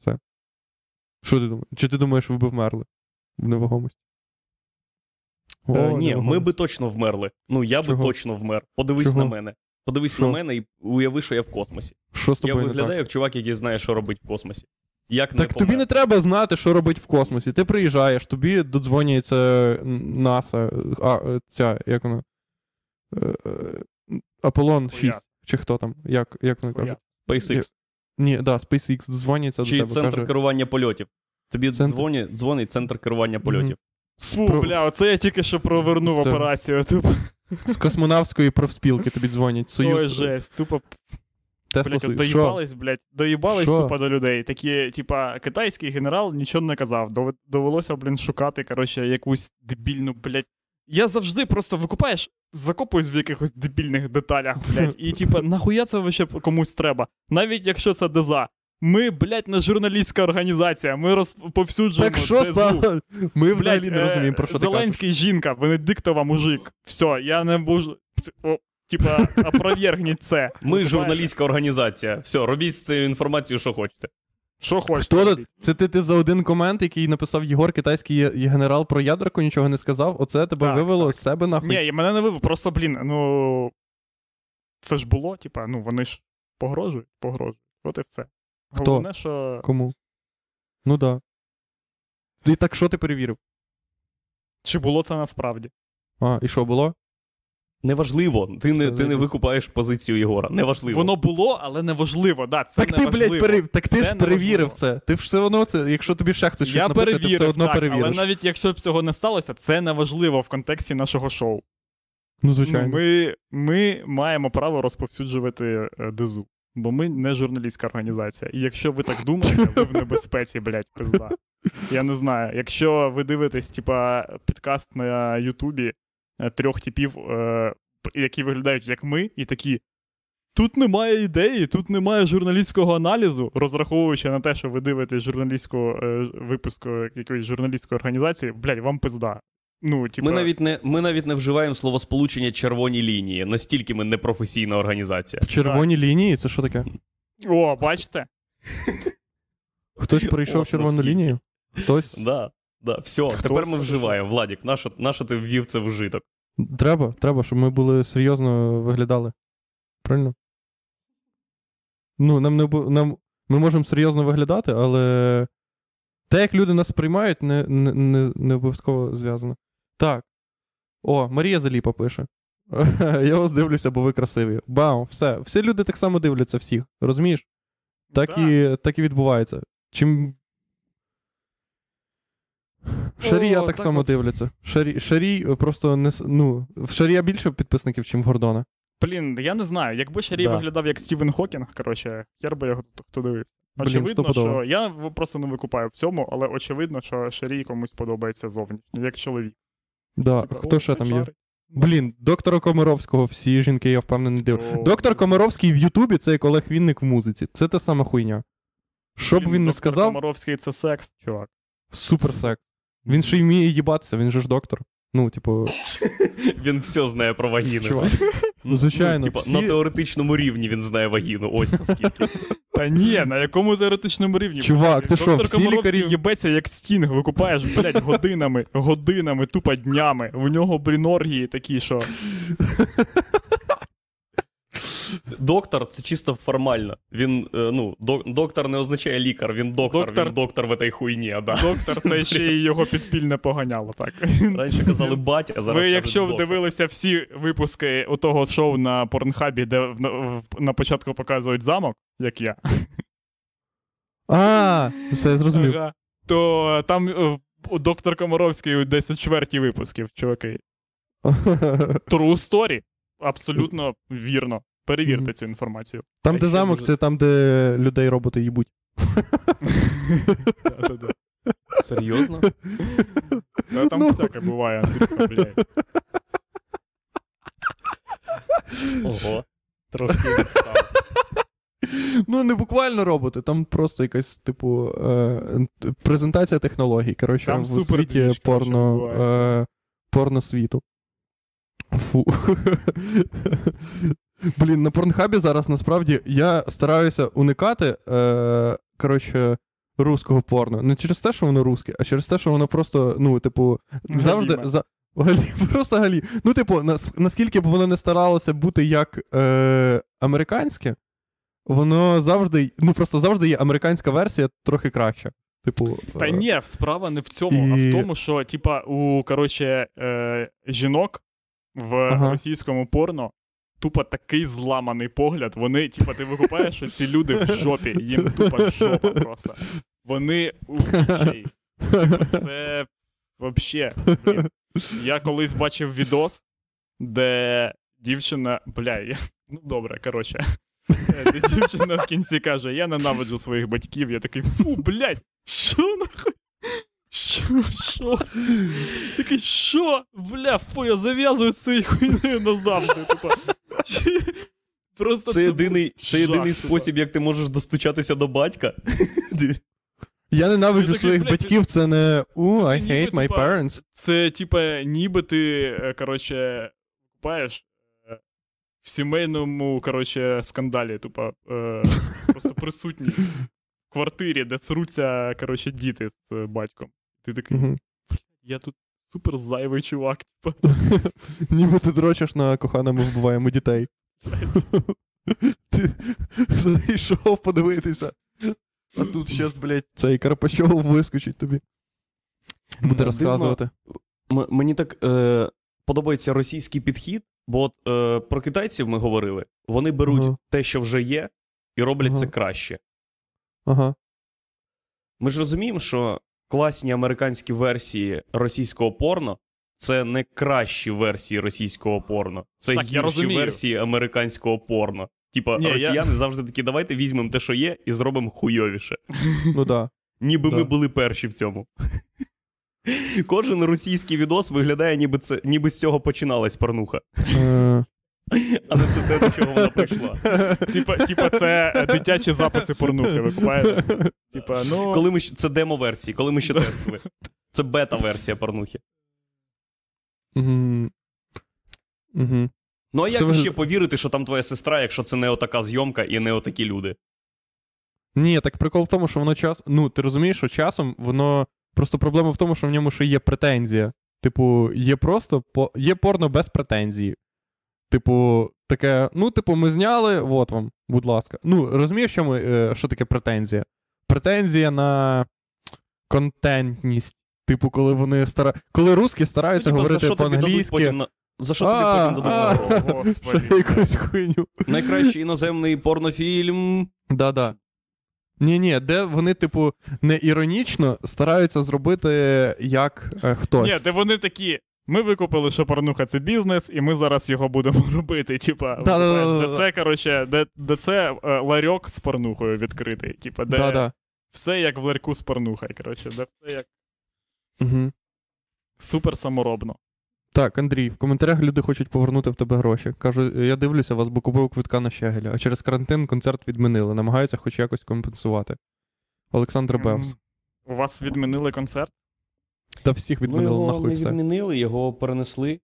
Все. Що ти думаєш? Чи ти думаєш, ви б вмерли в невагомості? О, Е, ні, ми би точно вмерли. Ну, я би точно вмер. Подивись Чого? на мене. Подивись Що? на мене і уяви, що я в космосі. Що з Я тобою не виглядаю так? як чувак, який знає, що робить в космосі. Як Так не тобі помер. не треба знати, що робить в космосі. Ти приїжджаєш, тобі додзвонюється НАСА, а, ця, як вона? Е, е, Аполлон Хуя. 6, чи хто там? Як, як вони кажуть? SpaceX. Ні, да, SpaceX дзвоняться Чи до тебе. центр каже, керування польотів. Тобі Центр- дзвонить, дзвонить центр керування польотів. Фу, Про- бля, оце я тільки що провернув Все. операцію. <laughs> Тупо. з космонавтської профспілки тобі дзвонять. Ой, жесть. Тупо, Тесла блядь, Союз. Доїбались, блядь, доїбались тупо до людей. Такі, типа, китайський генерал нічого не казав. Дов- Довелося, блін, шукати, коротше, якусь дебільну, блядь. Я завжди просто викупаєш, закопуюсь в якихось дебільних деталях, блядь. І, типа, нахуя це вообще комусь треба? Навіть якщо це деза. Ми, блядь, не журналістська організація, ми розповсюджуємо Так що стало? Ми Блядь, взагалі не е, розуміємо, про що ти кажеш. Зеленський жінка, Венедиктова мужик. Все, я не можу. Типа, опровергніть це. Ми журналістська організація. Все, робіть з цією інформацією, що хочете. Що хочете. Хто тут? Це ти, ти за один комент, який написав Єгор, китайський генерал про ядерку, нічого не сказав. Оце тебе Так, вивело так. з себе нахуй. Ні, і мене не вивив, просто, блін, ну. Це ж було, типа, ну вони ж погрожують, погрожують. От і все. Хто? Головне, що. Кому? Ну да. І так що ти перевірив? Чи було це насправді? А, і що було? Неважливо. Ти не, ти не викупаєш позицію Єгора. Неважливо. Воно було, але неважливо. Да, це Так ти, блядь, пере... так ти Це ж перевірив неважливо. це. Ти ж все одно це, якщо тобі ще хтось щось напише, ти все одно так, перевіриш. але навіть якщо б цього не сталося, це неважливо в контексті нашого шоу. Ну, звичайно. Ну, ми, ми маємо право розповсюджувати е, дезу, бо ми не журналістська організація. І якщо ви так думаєте, <laughs> ви в небезпеці, блядь, пизда. Я не знаю. Якщо ви дивитесь, типа, підкаст на Ютубі е, трьох типів, е, які виглядають як ми, і такі. Тут немає ідеї, тут немає журналістського аналізу, розраховуючи на те, що ви дивитесь журналістську е, випуску якоїсь журналістської організації, блядь, вам пизда. Ну, типа, Ми навіть не ми навіть не вживаємо словосполучення червоні лінії. Настільки ми непрофесійна організація. Червоні лінії, це що таке? О, бачите? Хтось перейшов О, червону наскільки. лінію? Хтось. Да, да, все, Хто тепер ми вживаємо. Владік, нащо, нащо ти ввів це в житок? Треба, треба, щоб ми були серйозно виглядали. Правильно? Ну, нам не нам, ми можемо серйозно виглядати, але те, як люди нас сприймають, не, не, не, не обов'язково зв'язано. Так. О, Марія Заліпа пише. <laughs> Я вас дивлюся, бо ви красиві. Бам, все. Всі люди так само дивляться всіх. Розумієш? Так, Да. і, так і відбувається. Чим. Шарія так, так само от. дивляться. Шарі, Шарій е, просто не. Ну, в Шарія більше підписників, ніж в Гордона. Блін, я не знаю. Якби Шарій Да. виглядав як Стівен Хокінг, коротше, хер би його дивився. Блін, Очевидно, стопудово. що я просто не викупаю в цьому, але очевидно, що Шарій комусь подобається зовнішньо, як чоловік. Да. Типа, Хто о, ще це там є? Блін, доктора Комаровського всі жінки, я впевнений, дивлюся. О, Доктор Комаровський в Ютубі це як Олег Вінник в музиці. Це та сама хуйня. Що б блін, він не доктор сказав, Комаровський це секс, чувак. супер секс. Він ще й вміє їбатися, він же ж доктор. Ну, типу, <laughs> Він все знає про вагіну. чувак. Звичайно, Ну, типа, всі- На теоретичному рівні він знає вагіну. Ось наскільки. <laughs> Та ні, на якому теоретичному рівні? Чувак, ти що, всі Комаровський лікарі- їбеться як Стінг, викупаєш, блядь, годинами, годинами, тупо днями. У нього, блін, оргії такі, що. Доктор це чисто формально. Він, е, ну, доктор не означає лікар, він доктор, Доктор- він доктор в этой хуйні, да. Доктор це ще й його підпільне поганяло, так. Раніше казали батя, а зараз Ви, якщо доктор. дивилися всі випуски у того шоу на Порнхабі, де в- на, в- на початку показують замок, як я, А, все, я зрозумів. Ага. то там е, у доктор Комаровський десь у чверті випусків, чуваки. <laughs> True story. Абсолютно вірно. Перевірте Мгм. цю інформацію. Там, де замок, дуже- це там, де людей роботи їбуть. <laughs> Серйозно? <laughs> Там Ну. всяке буває, блядь. Ого. Трошки відстав. Ну, не буквально роботи, там просто якась, типу, е, презентація технологій. Коротше, Там в світі порно, е, порно світу. Фу. <laughs> Блін, на порнхабі зараз насправді я стараюся уникати, е, коротше, руського порно. Не через те, що воно русське, а через те, що воно просто, ну, типу, завжди. За... <laughs> Галі, просто галі. Ну, типу, нас, наскільки б воно не старалося бути як е, американське, воно завжди, ну просто завжди є американська версія трохи краща. Типу. Та е, ні, справа не в цьому, а в тому, що, типа, у коротше, е, жінок в Ага. російському порно тупо такий зламаний погляд. Вони, типа, ти викупаєш, що ці люди в жопі, їм тупо жопа просто. Вони у. Типу, це вообще. Я колись бачив відос, де дівчина. Бля, я... ну добре, коротше. Дівчина в кінці каже: Я ненавиджу своїх батьків. Я такий, фу, блядь, що нахуй? Що? Що? Такий, що? Бля, фу, я зав'язую з цією хуйнею назавжди. Типа. Просто Це єдиний, це єдиний спосіб, як ти можеш достучатися до батька. Я ненавиджу своїх блядь, батьків, це не у, I ніби, hate my parents. Це, типа, ніби ти, е, коротше, купаєш е, в сімейному, коротше, скандалі, типа, е, просто присутній в квартирі, де сруться, коротше, діти з батьком. Ти такий, Мгм. я тут супер зайвий чувак. <laughs> Ніби ти дрочиш на коханому вбиваємо дітей. <laughs> Ти зайшов подивитися. А тут щас, блядь, цей Карпачов вискочить тобі. Буде розказувати. М- мені так е, подобається російський підхід, Бо от е, про китайців ми говорили, вони беруть Ага. те, що вже є, і роблять це краще. Ага. Ми ж розуміємо, що класні американські версії російського порно це не кращі версії російського порно. Це Так, гірші розумію. версії американського порно. Типа, Ні, я- росіяни завжди такі, давайте візьмемо те, що є, і зробимо хуйовіше. <laughs> Ну да. Ніби ми були перші в цьому. Кожен російський відос виглядає, ніби це ніби з цього починалась порнуха, Е, а не це те, до чого вона прийшла. Типа, типа це е, дитячі записи порнухи, ви купаєте? Типа, ну. Коли ми ще- це демо-версії, коли ми ще тестили. Це бета-версія порнухи. Ну а як ви- ще повірити, що там твоя сестра, якщо це не отака зйомка і не отакі люди? Ні, так прикол в тому, що воно час. Ну, ти розумієш, що часом воно. Просто проблема в тому, що в ньому ще є претензія. Типу, є просто по... є порно без претензії. Типу, таке, ну, типу, ми зняли, от вам, будь ласка. Ну, розумієш, що, ми, е, що таке претензія? Претензія на контентність. Типу, коли вони стара... Коли русські стараються Ну, типа, за говорити по-англійськи. на... За що тобі потім дадуть. Господи. Якусь хуйню. Найкращий іноземний порнофільм. Да-да. Ні, ні, де вони, типу, не іронічно стараються зробити як е, хтось. Ні, де вони такі. Ми викупили, що порнуха це бізнес, і ми зараз його будемо <laughs> робити. Типа, де це, коротше, де, де це е, ларьок з порнухою відкритий. Типа, де все як в ларьку з порнухою, коротше, де все як Угу. супер саморобно. Так, Андрій, в коментарях люди хочуть повернути в тебе гроші. Кажуть, я дивлюся вас, бо купив квитка на щегеля, а через карантин концерт відмінили. Намагаються хоч якось компенсувати. Олександр Бевс. У вас відмінили концерт? Та всіх Ну, відмінили його нахуй не все. відмінили, його перенесли.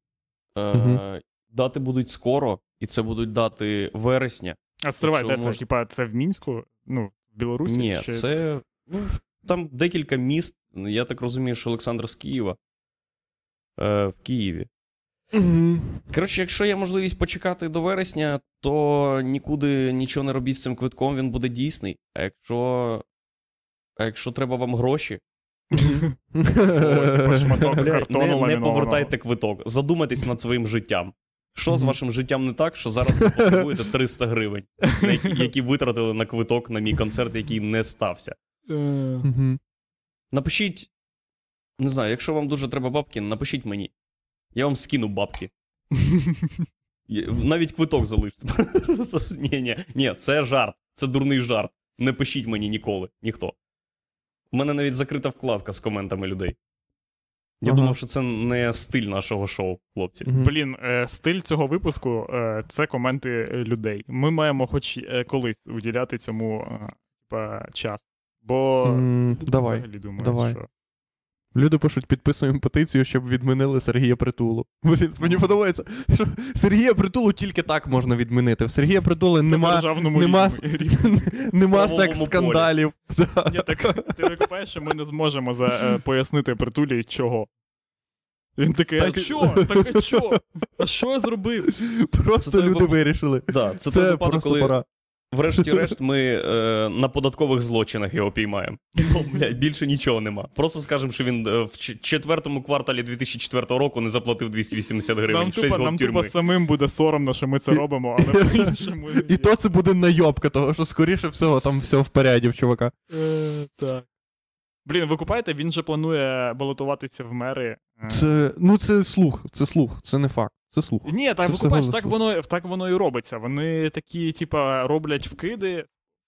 Е, Дати будуть скоро, і це будуть дати вересня. А стривай, де це? мож- Типа, це в Мінську? Ну, в Білорусі? Ні, чи... це. Ну, там декілька міст. Я так розумію, що Олександр з Києва. Е, в Києві. Мгм. Коротше, якщо є можливість почекати до вересня, то нікуди нічого не робіть з цим квитком, він буде дійсний. А якщо. А якщо треба вам гроші, О, шматок картону не, не повертайте квиток. Задумайтесь над своїм життям. Що з вашим життям не так, що зараз ви потребуєте 300 гривень, які, які витратили на квиток на мій концерт, який не стався. Мгм. Напишіть, не знаю, якщо вам дуже треба бабки, напишіть мені. Я вам скину бабки. Навіть квиток залиште. <laughs> ні, ні, ні, це жарт. Це дурний жарт. Не пишіть мені ніколи, ніхто. У мене навіть закрита вкладка з коментами людей. Я Ага. думав, що це не стиль нашого шоу, хлопці. Блін, е, стиль цього випуску е, це коменти людей. Ми маємо хоч е, колись уділяти цьому е, типа, час. Бо mm, Давай. взагалі думаю, давай. що Люди пишуть, підписуємо петицію, щоб відмінили Сергія Притулу. Блін, мені подобається, що Сергія Притулу тільки так можна відмінити. В Сергія Притули нема, нема, рівні- <laughs> нема секс-скандалів. Да. Ні, так ти викупаєш, що ми не зможемо за, е, пояснити притулі чого. Він такий, а Так- що? Так а що? А що я зробив? Просто Це люди треба- вирішили. Да, це, Це, той випадок, просто коли пора. Врешті-решт ми е, на податкових злочинах його піймаємо. Бо, блядь, більше нічого нема. Просто скажемо, що він е, в ч- четвертому кварталі 2004 року не заплатив 280 гривень. Нам 6 тупо, нам тюрми. тупо самим буде соромно, що ми це робимо, але по-іншому. <laughs> І то це буде найобка, того що скоріше всього там все в поряді в чувака. Е, Так. Блін, ви купаєте, він же планує балотуватися в мери. Е, Це, ну це слух, це слух, це не факт. Це слух. Ні, так Це ви все купаєш, голосно. так воно, так воно і робиться. Вони такі, типа, роблять вкиди.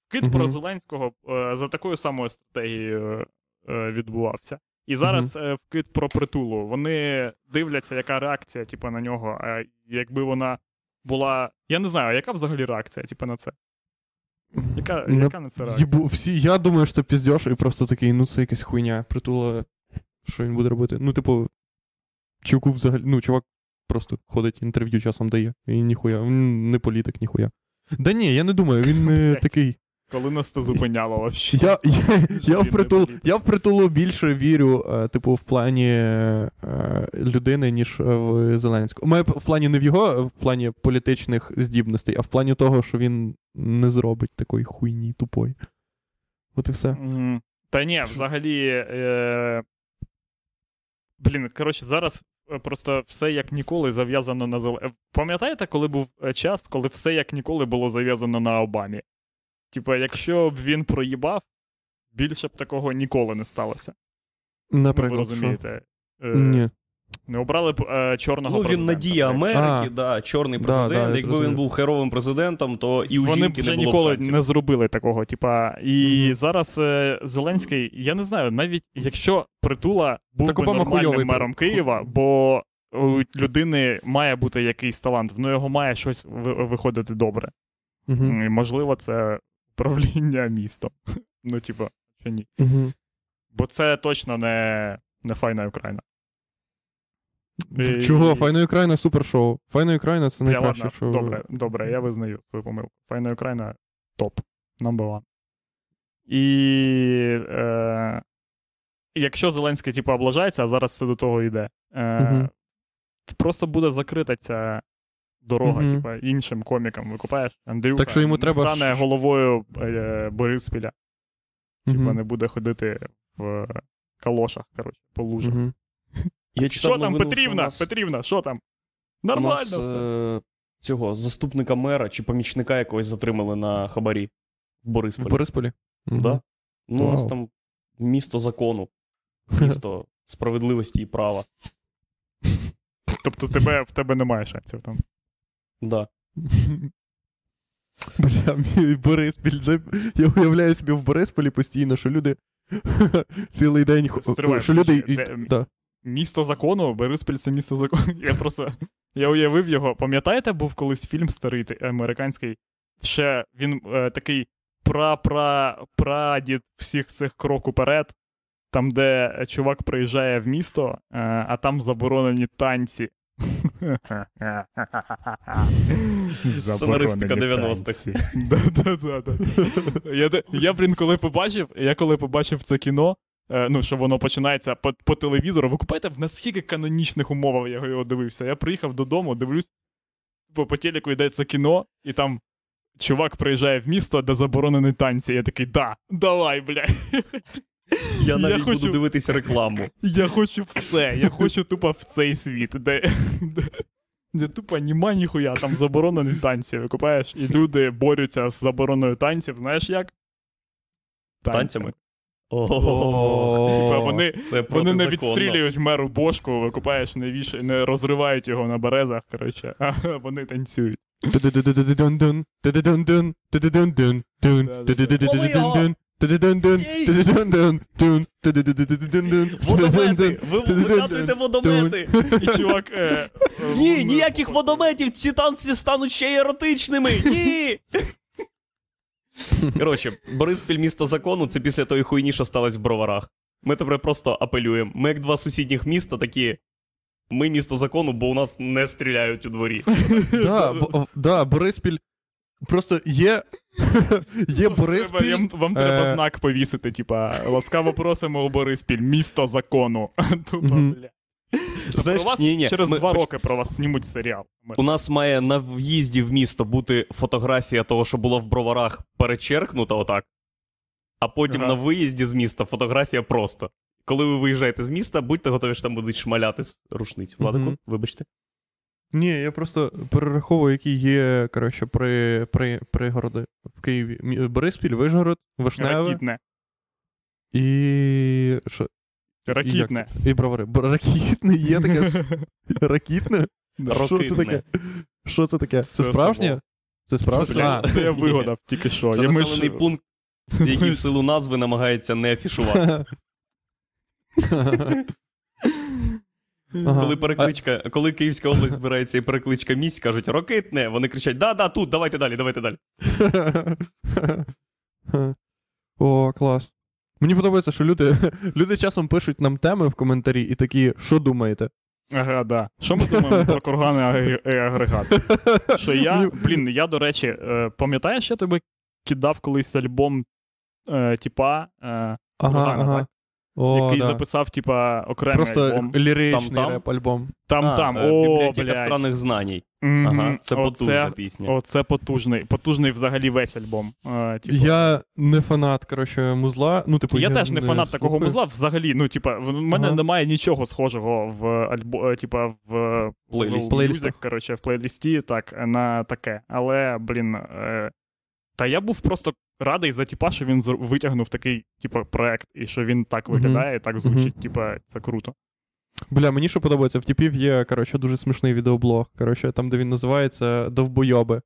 Вкид Мгм. про Зеленського е, за такою самою стратегією е, відбувався. І зараз е, вкид про притулу. Вони дивляться, яка реакція, типа, на нього. А якби вона була. Я не знаю, яка взагалі реакція, типа, на це? Яка, Не- яка на це реакція? Єбу, всі, я думаю, що піздєш, і просто такий, ну це якась хуйня. Притула, що він буде робити? Ну, типу, чуваку взагалі, ну, чувак просто ходить, інтерв'ю часом дає. І ніхуя. Він не політик, ніхуя. Да ні, я не думаю, він е, такий. Коли нас це зупиняло вообще. Я, я, я, в притул, я в притулу більше вірю, е, типу, в плані е, людини, ніж в Зеленського. Має в плані не в його, в плані політичних здібностей, а в плані того, що він не зробить такої хуйні тупої. От і все. Та ні, взагалі. Е... Блін, коротше, зараз просто все як ніколи зав'язано на Зеленському. Пам'ятаєте, коли був е, час, коли все як ніколи було зав'язано на Обамі? Типа, якщо б він проїбав, більше б такого ніколи не сталося. Ну, ви Наприклад, що? Е, Ні. Не обрали б е, чорного Ну, він надія. Америки, А. да, чорний президент. да, я Якби він був херовим президентом, то і у Вони б жінки вже не було ніколи шансів. не зробили такого. Типа, і Мгм. зараз е, Зеленський, я не знаю, навіть якщо притула був Так би нормальним хуйовий мером. Києва, бо у людини має бути якийсь талант, в нього має щось виходити добре. Угу. І, можливо, це управління містом. <laughs> Ну, типа, чи ні. Угу. Бо це точно не, не файна Україна. І- Чого? Файна Україна супер шоу. Файна Україна це Я, найкраще ладно, шоу. Добре, добре, я визнаю свою помилку. Файна Україна топ. Number one. І е, якщо Зеленський, типу, облажається, а зараз все до того йде, е, Мгм. просто буде закрита ця дорога, Мгм. типу, іншим комікам. Викупаєш? Андрюха Так що йому треба стане головою е, Бориспіля, Мгм. типу, не буде ходити в калошах, коротше, по лужах. Я читав Що там, новину, Петрівна? що нас- Петрівна, що там? Нормально нас все. е, цього заступника мера чи помічника якогось затримали на хабарі в Борисполі. В Борисполі. Да? Ну, у нас там місто закону, <laughs> місто справедливості і права. Тобто тебе, в тебе немає шансів там. Да. <laughs> Бля, мій Бориспіль. це- Я уявляю собі в Борисполі постійно, що люди <laughs> цілий день. ху- Стривай, Що люди. де- да. Місто закону, Бориспіль це місто закону. <laughs> Я просто я уявив його. Пам'ятаєте, був колись фільм старий американський? Ще він е, такий пра-пра-прадід всіх цих крок уперед, там, де чувак приїжджає в місто, е, а там заборонені танці. <laughs> Сценаристика 90-х. Я, блін, коли побачив, я коли побачив це кіно, ну, що воно починається по, по телевізору, ви купаєте, в наскільки канонічних умовах я його дивився. Я приїхав додому, дивлюсь, по, по телеку йде це кіно, і там чувак приїжджає в місто, де заборонені танці. Я такий, да, давай, блядь. Я Я навіть хочу- буду дивитися рекламу. Я хочу все, я хочу тупо в цей світ, де, де, де тупо нема ніхуя, там заборонені танці, викупаєш, і люди борються з забороною танців, знаєш як? Танцями? Типа вони, Це вони не відстрілюють меру бошку, викупаєш, не, віш... не розривають його на березах, коротше, <laughs> а вони танцюють. Водомети! Ви ту-ду-дун-дун, водомети! І чувак. Е, е, Ні, ніяких водометів! Ці танці стануть ще й еротичними! Ні! Коротше, Бориспіль місто закону це після тої хуйні, що сталося в броварах. Ми тепер просто апелюємо. Ми як два сусідніх міста такі. Ми місто закону, бо у нас не стріляють у дворі. Да, бо- да, Бориспіль. Просто є. <laughs> Є Треба, Бориспіль. їм- вам треба е, знак повісити, типа, ласкаво просимо у Бориспіль, місто закону. <laughs> Тупо, Мгм. бля. Знаєш, про вас ні-ні, через ми- два роки про вас знімуть серіал. У нас має на в'їзді в місто бути фотографія того, що було в броварах, перечеркнута отак. А потім Ага. на виїзді з міста фотографія просто. Коли ви виїжджаєте з міста, будьте готові, що там будуть шмаляти з рушниць. Владику, Мгм. вибачте. Ні, я просто перераховую, які є, коротше, при, при, пригороди в Києві. Бориспіль, Вишгород, Вишневе Ракітне. і. Що? Ракітне. і бровари. Ракітне є таке. <laughs> Ракітне? Що це таке? Що це таке? Це справжнє? Це справжнє? Це А, я вигадав тільки що. Це населений пункт, який <laughs> в силу назви намагається не афішуватися. Ага. Коли перекличка, коли Київська область збирається і перекличка місць, кажуть рокитне, вони кричать: да-да, тут, давайте далі, давайте далі. <laughs> О, клас. Мені подобається, що люди, <laughs> люди часом пишуть нам теми в коментарі і такі, що думаєте? Ага, да. Що ми <laughs> думаємо про кургани і агрегат? <laughs> Що я, блін, я, до речі, е, пам'ятаєш, я тобі кидав колись альбом е, типа е, Ага, Кургана, ага. так? О, який да. записав, типа, окремий Просто альбом. ліричний Там-там? реп-альбом. Там А, там. е, О, блядь. странних знаній. Мгм. Ага, це потужна Оце- пісня. Оце потужний. Потужний взагалі весь альбом. Е, типу, Я не фанат, коротше, музла. Ну, типу, я теж не фанат такого музла взагалі. Ну, типа, в мене Ага. немає нічого схожого в альбо, е, типа, в Плейлісті. Коротше, в плейлісті, так, на таке. Але, блін, е, та я був просто радий за типа, що він витягнув такий, типа, проект, і що він так виглядає, і так звучить. Типа, це круто. Бля, мені що подобається, в типів є, коротше, дуже смішний відеоблог. Коротше, там, де він називається Довбойоби.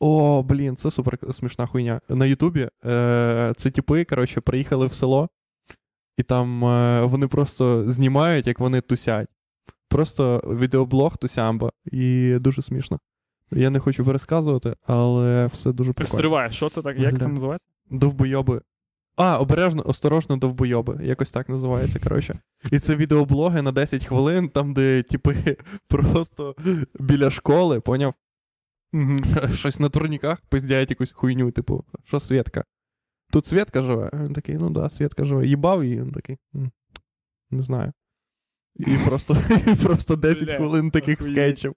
О, блін, це супер смішна хуйня. На Ютубі е, це типи, коротше, приїхали в село, і там е, вони просто знімають, як вони тусять. Просто відеоблог тусямба. І дуже смішно. Я не хочу пересказувати, але все дуже прикольно. Стриває, що це так? Як це називається? Довбойоби. А, обережно, осторожно, довбойоби. Якось так називається, коротше. І це відеоблоги на 10 хвилин, там, де, типи, <laughs> просто біля школи, поняв? <laughs> Щось на турніках пиздяють якусь хуйню, типу, що Свєтка? Тут Свєтка живе. Він такий, ну да, Свєтка живе. Їбав її, він такий. Не знаю. І просто, <laughs> і просто 10 Бля, хвилин таких охуєть. скетчів.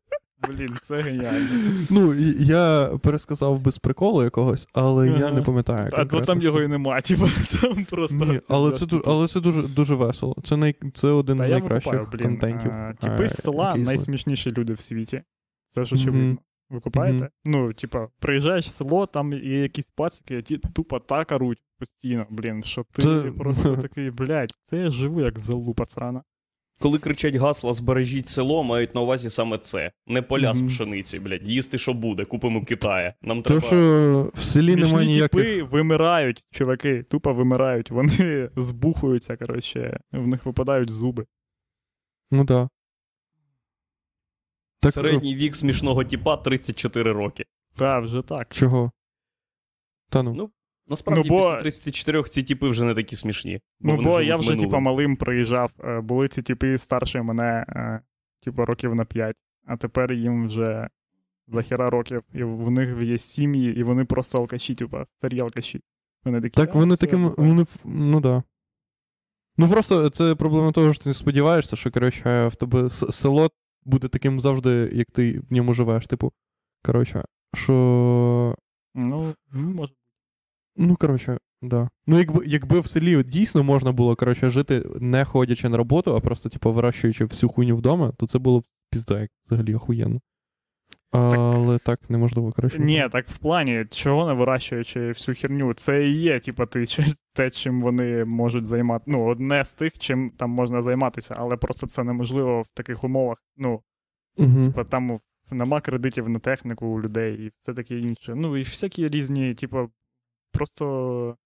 Блін, це геніально. Ну, я пересказав без приколу якогось, але я не пам'ятаю. А то конкретно, там його і нема, <laughs> типу, там просто. Ні, але це, але це дуже, дуже весело. Це, най, це один Та з найкращих викупаю, блін. контентів. а, а, Типи з села найсмішніші люди в світі. Це ж очевидно. Ви купаєте? Мгм. Ну, типа, приїжджаєш в село, там є якісь пацики, які тупо так оруть постійно, блін, що ти Це- просто <laughs> такий, блядь, це я живу як залупа срана. Коли кричать гасла збережіть село, мають на увазі саме це. Не поля з пшениці, блядь. Їсти що буде, купимо в Китаї. Нам То, що в селі Смішні немає ніяких. типи вимирають, чуваки, тупо вимирають. Вони <laughs> збухуються, коротше, в них випадають зуби. Ну да. Так, Середній вік смішного тіпа 34 роки. Та, вже так. Чого? Та ну. Ну, Насправді, Ну, бо- після 34 ці тіпи вже не такі смішні. Ну, бо я вже, типа, малим приїжджав, е, були ці типи старші мене, е, типа, років на 5, а тепер їм вже захіра років, і в них є сім'ї, і вони просто алкаші, типа, старі алкаші. Вони такі, Так вони таким. Вони, ну да. Ну просто це проблема того, що ти сподіваєшся, що, коротше, в тебе село буде таким завжди, як ти в ньому живеш. Типу, коротше, що. Ну, ну, може. Ну, коротше, да. Ну, якби, якби в селі дійсно можна було, коротше, жити не ходячи на роботу, а просто, типу, вирощуючи всю хуйню вдома, то це було б пізда, як взагалі охуєнно. Але так, неможливо, коротше. Ні, так в плані, чого не вирощуючи всю херню, це і є, типа, ти, чи- <laughs> те, чим вони можуть займати. Ну, одне з тих, чим там можна займатися, але просто це неможливо в таких умовах. Ну, Угу. Типа там нема кредитів на техніку у людей і все таке інше. Ну і всякі різні, типу, просто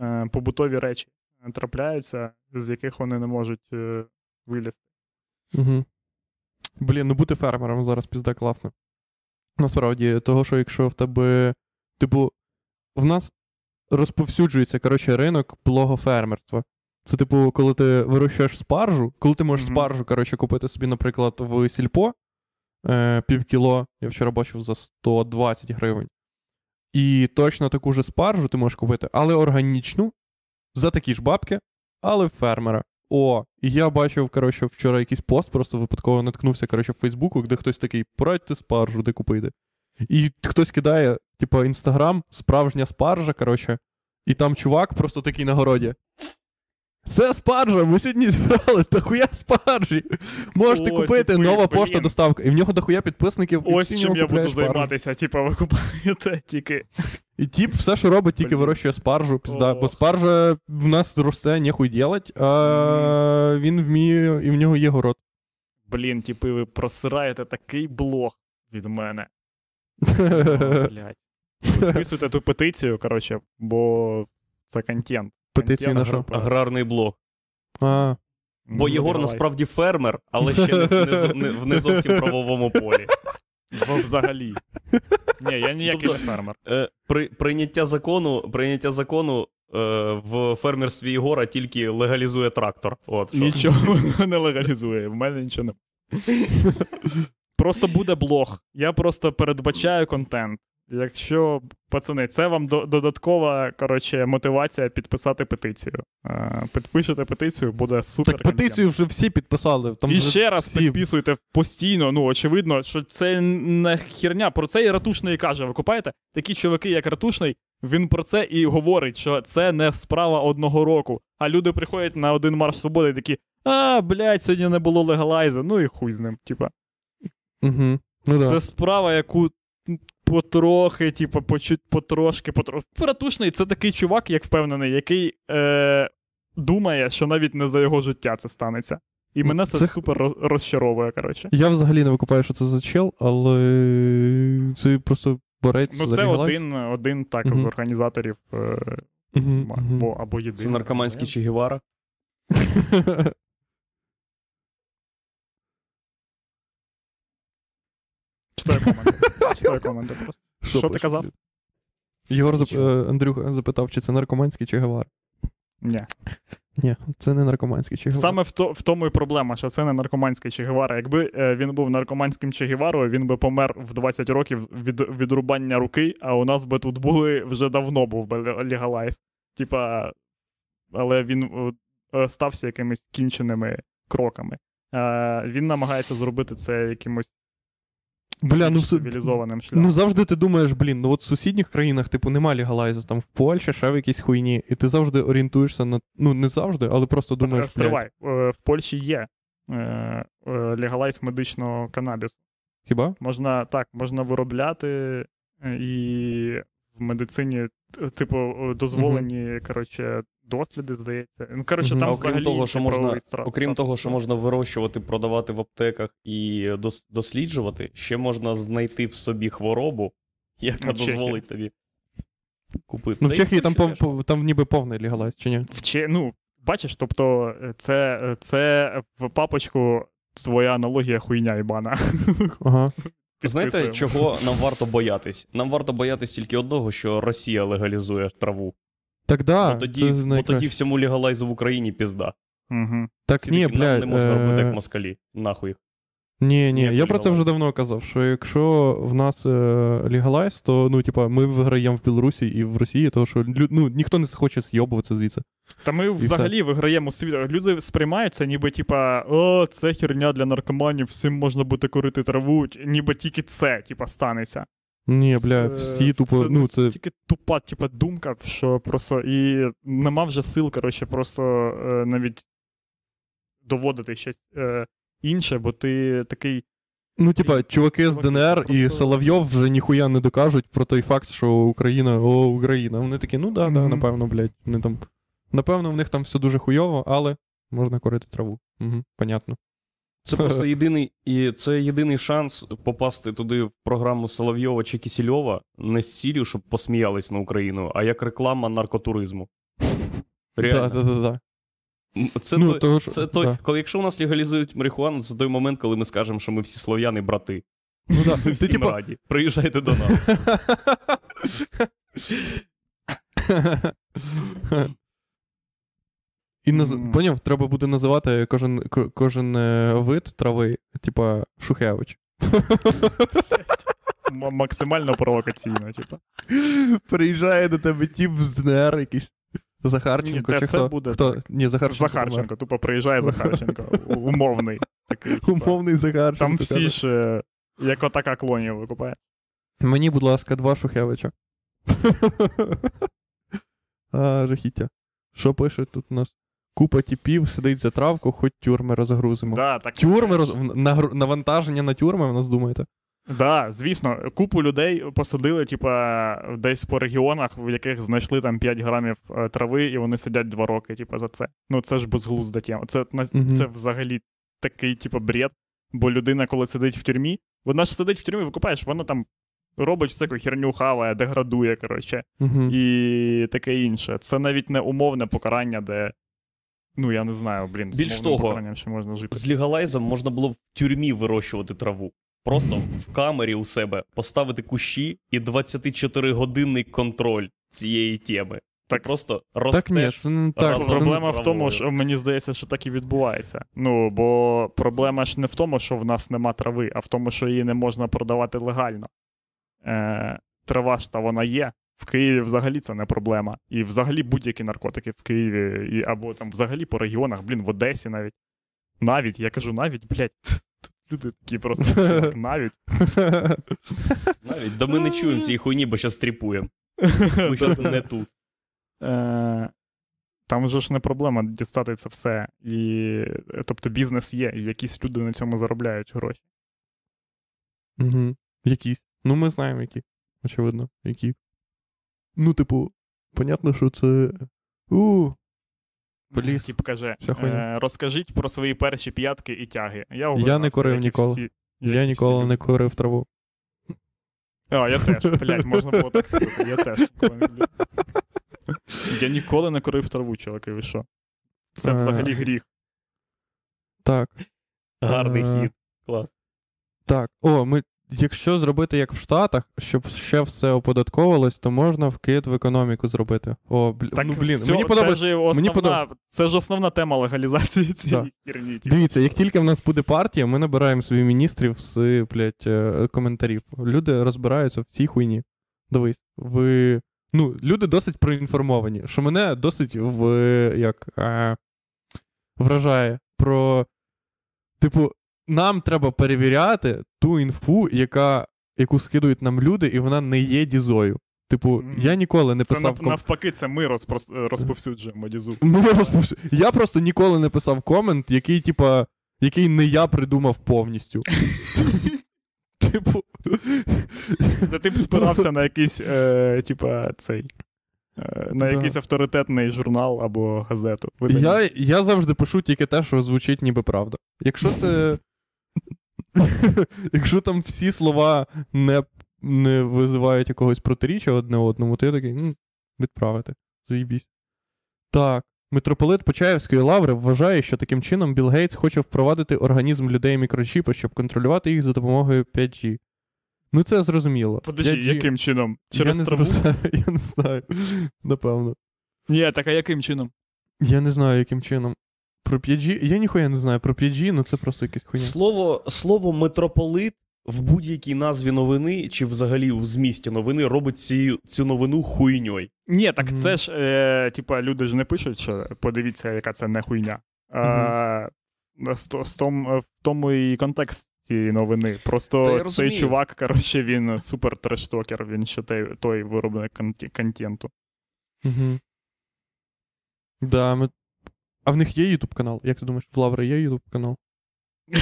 е, побутові речі трапляються, з яких вони не можуть е, вилізти. Угу. Блін, ну бути фермером зараз пізда класно. Насправді, того, що якщо в тебе. Типу, в нас розповсюджується, коротше, ринок плогофермерства. Це, типу, коли ти вирощуєш спаржу, коли ти можеш Мгм. спаржу, коротше, купити собі, наприклад, в сільпо е, пів кіло, я вчора бачив за 120 гривень. І точно таку же спаржу ти можеш купити, але органічну, за такі ж бабки, але фермера. О, і я бачив, коротше, вчора якийсь пост, просто випадково наткнувся, коротше, в Фейсбуку, де хтось такий, порадьте спаржу, де купити. І хтось кидає, типу, інстаграм, справжня спаржа, коротше, і там чувак просто такий на городі. Це спаржа, ми сьогодні зібрали дохуя спаржі. Можете О, купити типи, нова блін. пошта доставка. І в нього дохуя підписників, і Ось всі в чим нього я буду купляють спаржу. займатися, типа, ви купаєте тільки. І тіп все, що робить, тільки Блін. вирощує спаржу, пізда. Бо Ох. спаржа в нас росте, ніхуй ділать, а він вміє, і в нього є город. Блін, типи, ви просираєте такий блог від мене. <laughs> О, блядь. Підписуйте ту петицію, коротше, бо це контент. Петицію на що? Аграрний блог. А, Бо Ну, Єгор насправді фермер, але ще не, в не зовсім правовому полі. Бо взагалі. Ні, я ніякий не Тобто- фермер. Е, при, прийняття закону, прийняття закону е, в фермерстві Єгора тільки легалізує трактор. От, що. Нічого не легалізує. В мене нічого не. <laughs> Просто буде блог. Я просто передбачаю контент. Якщо, пацани, це вам додаткова коротше, мотивація підписати петицію. Е, Підпишете петицію, буде супер. Так петицію вже всі підписали. Там І ще раз всі... підписуйте постійно. Ну, очевидно, що це не херня. Про це і ратушний каже. Ви купаєте? Такі чуваки, як ратушний, він про це і говорить, що це не справа одного року. А люди приходять на один марш свободи і такі: а, блядь, сьогодні не було легалайзу. Ну і хуй з ним. Типа, Угу. Ну, да. це справа, яку. Потрохи, типу, по чуть, потрошки, потрошки. Ратушний це такий чувак, як впевнений, який е, думає, що навіть не за його життя це станеться. І мене це, це- супер розчаровує, коротше. Я взагалі не викупаю, що це за чел, але це просто борець Ну, це один, один так Мгм. з організаторів е, Мгм, ма- або, або єдиний. Це наркоманський Че Гевара. Читаю коменти. Читаю коменти просто. Що ти пишуть казав? Єгор зап... Е, Андрюха запитав, чи це наркоманський чи Гевар. Ні. Ні, це не наркоманський чи Гевар. Саме в, то, в тому і проблема, що це не наркоманський Че Гевара. Якби е, він був наркоманським Че Геварою, він би помер в 20 років від відрубання руки, а у нас би тут були вже давно був би легалайз. Типа, але він е, е, стався якимись кінченими кроками. Е, він намагається зробити це якимось Бля, ну, цивілізованим шляхом. Ну завжди ти думаєш, блін, ну от в сусідніх країнах, типу, нема легалайзу, там в Польщі ще в якійсь хуйні, і ти завжди орієнтуєшся на. Ну, не завжди, але просто думаєш. блядь, Стривай, е, в Польщі є е, е, легалайз медичного канабісу. Хіба? Можна так, можна виробляти і в медицині, типу, дозволені, коротше, досліди, здається. Ну, коротше, там окрім взагалі того, що можна, стра- окрім того, що можна вирощувати, продавати в аптеках і дос- досліджувати, ще можна знайти в собі хворобу, яка Ну, дозволить тобі купити. Ну, в Чехії там, пов- пов- там ніби повний легалайз, чи ні? Вче... Ну, бачиш, тобто, е, це, е, це в папочку твоя аналогія хуйня ібана. Ага. Знаєте, чого нам варто боятись? Нам варто боятись тільки одного, що Росія легалізує траву. Так да, бо, тоді, це бо тоді всьому легалайзу в Україні пізда. Угу. Так Всі ні, такі, нам не можна робити е, як москалі. Нахуй. Ні, ні, я про це вже давно казав, що якщо в нас е, легалайз, то ну, типа, ми виграємо в Білорусі і в Росії, тому що ну, ніхто не хоче зйобуватися звідси. Та ми взагалі виграємо світ. Люди сприймаються, ніби типа, о, це херня для наркоманів, всім можна буде курити траву, ніби тільки це, типа, станеться. Ні, бля, Це- всі тупо, це ну це. тільки тупа, типа, думка, що просто і нема вже сил, коротше, просто е, навіть доводити щось е, інше, бо ти такий. Ну, типа, чуваки з ДНР просто- і Соловйов вже ніхуя не докажуть про той факт, що Україна, о, Україна. Вони такі, ну да, да, напевно, блядь. Вони там. Напевно, в них там все дуже хуйово, але можна курити траву. Угу, понятно. Це просто єдиний, і це єдиний шанс попасти туди в програму Соловйова чи Кісільова не з ціллю, щоб посміялись на Україну, а як реклама наркотуризму. Реально. Це, Ну, той, того це той, да. коли якщо у нас легалізують марихуану, це той момент, коли ми скажемо, що ми всі слов'яни брати. Ну, да. <laughs> Ми всім Ти, типа, раді. Приїжджайте до нас. <laughs> І наз... Мгм. поняв, треба буде називати кожен, кожен е, вид трави, типа Шухевич. <laughs> максимально провокаційно, типа. Приїжджає до тебе тіп з ДНР якийсь. Захарченко, Ні, чи хто? буде хто? так. Ні, Захарченко. Захарченко, тупо приїжджає Захарченко. Умовний. Такий, типа. Умовний Захарченко. Там всі ж е, як отака клонів викупає. Мені, будь ласка, два Шухевича. <laughs> а, жахіття. Що пише тут у нас? Купа тіпів сидить за травку, хоч тюрми розгрузимо. Да, так, Тюрми роз... навантаження на тюрми, ви нас думаєте? Да, звісно, купу людей посадили, типа, десь по регіонах, в яких знайшли там 5 грамів е, трави, і вони сидять 2 роки, типа, за це. Ну, це ж безглузда тема. Це, на- Мгм. це взагалі такий, типа, бред. Бо людина, коли сидить в тюрмі, вона ж сидить в тюрмі, викупаєш, вона там робить всяку херню, хаває, деградує, коротше, Угу. і таке інше. Це навіть не умовне покарання, де. Ну, я не знаю, блін, з Більш умовним того, ще можна жити. З легалайзом можна було б в тюрмі вирощувати траву. Просто <laughs> в камері у себе поставити кущі і 24-годинний контроль цієї теми. Так. Ти просто ростеш. Так ні, це не так. разом Проблема в тому, що мені здається, що так і відбувається. Ну, бо проблема ж не в тому, що в нас нема трави, а в тому, що її не можна продавати легально. Е, трава ж та вона є. В Києві взагалі це не проблема. І взагалі будь-які наркотики в Києві, і, або там взагалі по регіонах, блін, в Одесі навіть. Навіть, я кажу навіть, блядь, тут люди такі просто <laughs> чувак, навіть. <laughs> Навіть, да ми не чуємо цієї хуйні, бо зараз тріпуємо. <laughs> Ми зараз не тут. Е, Там вже ж не проблема дістати це все. І, тобто бізнес є, і якісь люди на цьому заробляють гроші. Угу. Якісь. Ну, ми знаємо, які. Очевидно, які. Ну, типу, понятно, що це. У, Поліз. Тіп каже: Вся хуйня. е, розкажіть про свої перші п'ятки і тяги. Я, Я не курив ніколи. всі- я ніколи всі не курив траву. А, я теж, блядь, можна було так сказати. Я теж ніколи не люблю. Я ніколи не курив траву, чуваки, ви що? Це Е. взагалі гріх. Так. Гарний Е, хід. Клас. Так. О, ми. Якщо зробити як в Штатах, щоб ще все оподатковувалось, то можна вкид в економіку зробити. О, бл... Так, ну блін, всьо- мені це, ж основна, подоб- це ж основна тема легалізації цієї Да. херні. типу. Дивіться, як тільки в нас буде партія, ми набираємо собі міністрів з блядь, е, коментарів. Люди розбираються в цій хуйні. Дивись, ви. Ну, люди досить проінформовані, що мене досить в як е, вражає про. Типу, нам треба перевіряти ту інфу, яка, яку скидують нам люди, і вона не є дізою. Типу, я ніколи не писав ком... навпаки, це ми розпрос- розповсюджуємо дізу. Ми розповсю- Я просто ніколи не писав комент, який, типа, який не я придумав повністю. <laughs> Типу. Та ти б спирався на якийсь, е, типа, цей. е, На якийсь авторитетний журнал або газету. видання. Я, я завжди пишу тільки те, що звучить ніби правда. Якщо це. <laughs> Якщо там всі слова не, не визивають якогось протиріччя одне одному, то я такий, ну, відправити. Заїбісь. Так. Митрополит Почаївської лаври вважає, що таким чином Білл Гейтс хоче впровадити організм людей мікрочіпи, щоб контролювати їх за допомогою 5G. Ну, це зрозуміло. Подожди, 5G яким чином? Я Через не, траву? <laughs> я не знаю. Напевно. Ні, так а яким чином? Я не знаю, яким чином. Про 5G. Я ніхуя не знаю про 5G, ну це просто якась хуйня. Слово, слово митрополит в будь-якій назві новини чи взагалі в змісті новини робить ці, цю новину хуйньою. Ні, так Мгм. це ж, е, типа, люди ж не пишуть, що подивіться, яка це не хуйня. А, з, то- з том, в тому і контекст цієї новини. Просто цей розумію. чувак, коротше, він супер трештокер, він ще той, той виробник контенту. Угу. Да, ми... А в них є Ютуб канал? Як ти думаєш, в Лаври є Ютуб канал? <laughs>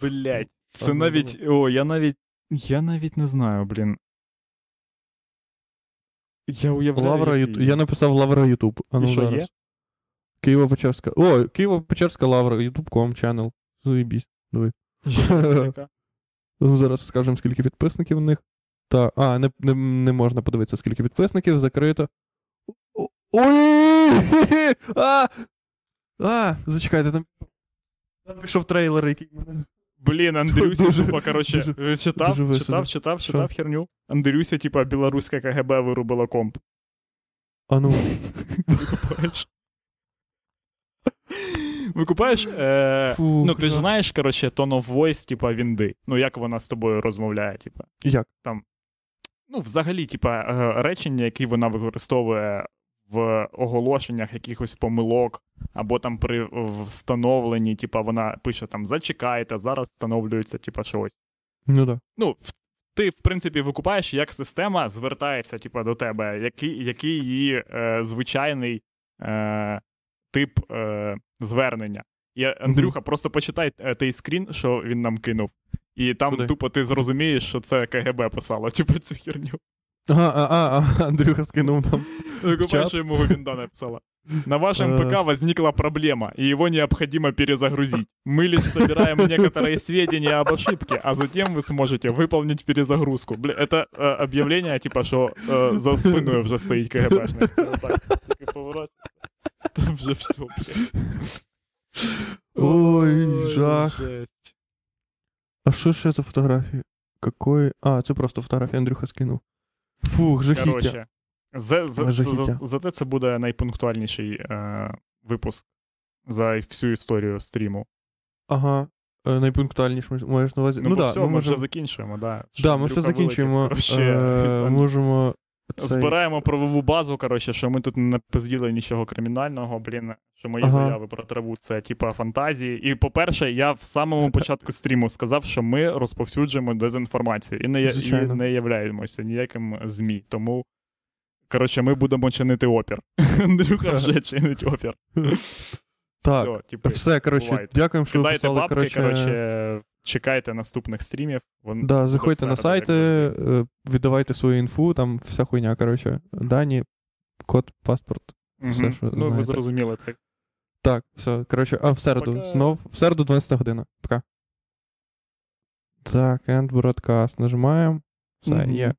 Блять, це навіть. О, я навіть. Я навіть не знаю, блін. Я уявляю. Лавра. Ютуб. Я написав Лавра Ютуб. А ну зараз. Києво-Печерська. О, Києво-Печерська Лавра, Ютуб.com ченел. Заїбісь. Диви. <laughs> Ну, зараз скажемо, скільки підписників у них. Та, а, не, не, не можна подивитися, скільки підписників, закрито. Ой! <laughs> А! А! Зачекайте, там. Там пішов трейлер, який мене. Блін, <laughs> Андрюсі, Дуже- тупо, коротше, дуже- е, читав, дуже читав, читав, читав херню. Андрюся, типа, білоруська КГБ вирубила комп. А ну. <laughs> Викупаєш? Викупаєш? Е, Фу, ну, ти ж знаєш, коротше, tone of voice, типа, Вінди. Ну, як вона з тобою розмовляє, типа. Як? Там. Ну, взагалі, типа, е, речення, які вона використовує в оголошеннях якихось помилок, або там при встановленні, типа, вона пише там зачекайте, зараз встановлюється, типа, щось. Ну да. Ну, ти, в принципі, викупаєш, як система звертається, типа, до тебе, який, який її е, звичайний е, тип е, звернення. І Андрюха, просто почитай е, той скрін, що він нам кинув. І там Куди? тупо ти зрозумієш, що це КГБ писало, <laughs> типу цю херню. Ага, а, а, а, Андрюха скинув нам. Викупаєш, чат? що йому Вінда написала. На вашем Э. ПК возникла проблема, и его необходимо перезагрузить. Мы лишь собираем некоторые сведения об ошибке, а затем вы сможете выполнить перезагрузку. Бля, это э, объявление, типа, що э, за спиною вже стоїть КГБшник. Це отак, тільки поворачується. Там вже все, блядь. Ой, жах. жесть. А що ще за фотографії? Какої? А, це просто фотографія Андрюха скинув. Фух, жахіття. Коротше, за, за, за, зате це буде найпунктуальніший е, випуск за всю історію стріму. Ага. Е, Найпунктуальніше маєш на увазі. Ну, Ну, бо да, все, ми ми вже можемо. закінчуємо, да. Да, ми все закінчуємо. вилетів, Е, <laughs> Можемо. Цей- Збираємо правову базу, коротше, що ми тут не пизділи нічого кримінального, блін, що мої Ага. заяви про траву це типа фантазії. І по-перше, я в самому початку стріму сказав, що ми розповсюджуємо дезінформацію і не, і не являємося ніяким ЗМІ. Тому, коротше, ми будемо чинити опір. <laughs> Андрюха вже чинить опір. Так, Все, типу, Все, коротше, дякуємо, що ви Кидайте писали. бабки, коротше, чекайте наступних стрімів. Вон- Да, заходьте на сайти, е, віддавайте свою інфу, там вся хуйня, коротше. Дані, код, паспорт. все, що Ну, ви зрозуміли так. Так, все, коротше, а в середу Пока. знов. В середу 12 година. Пока. Так, end broadcast. Нажимаємо. Все, є.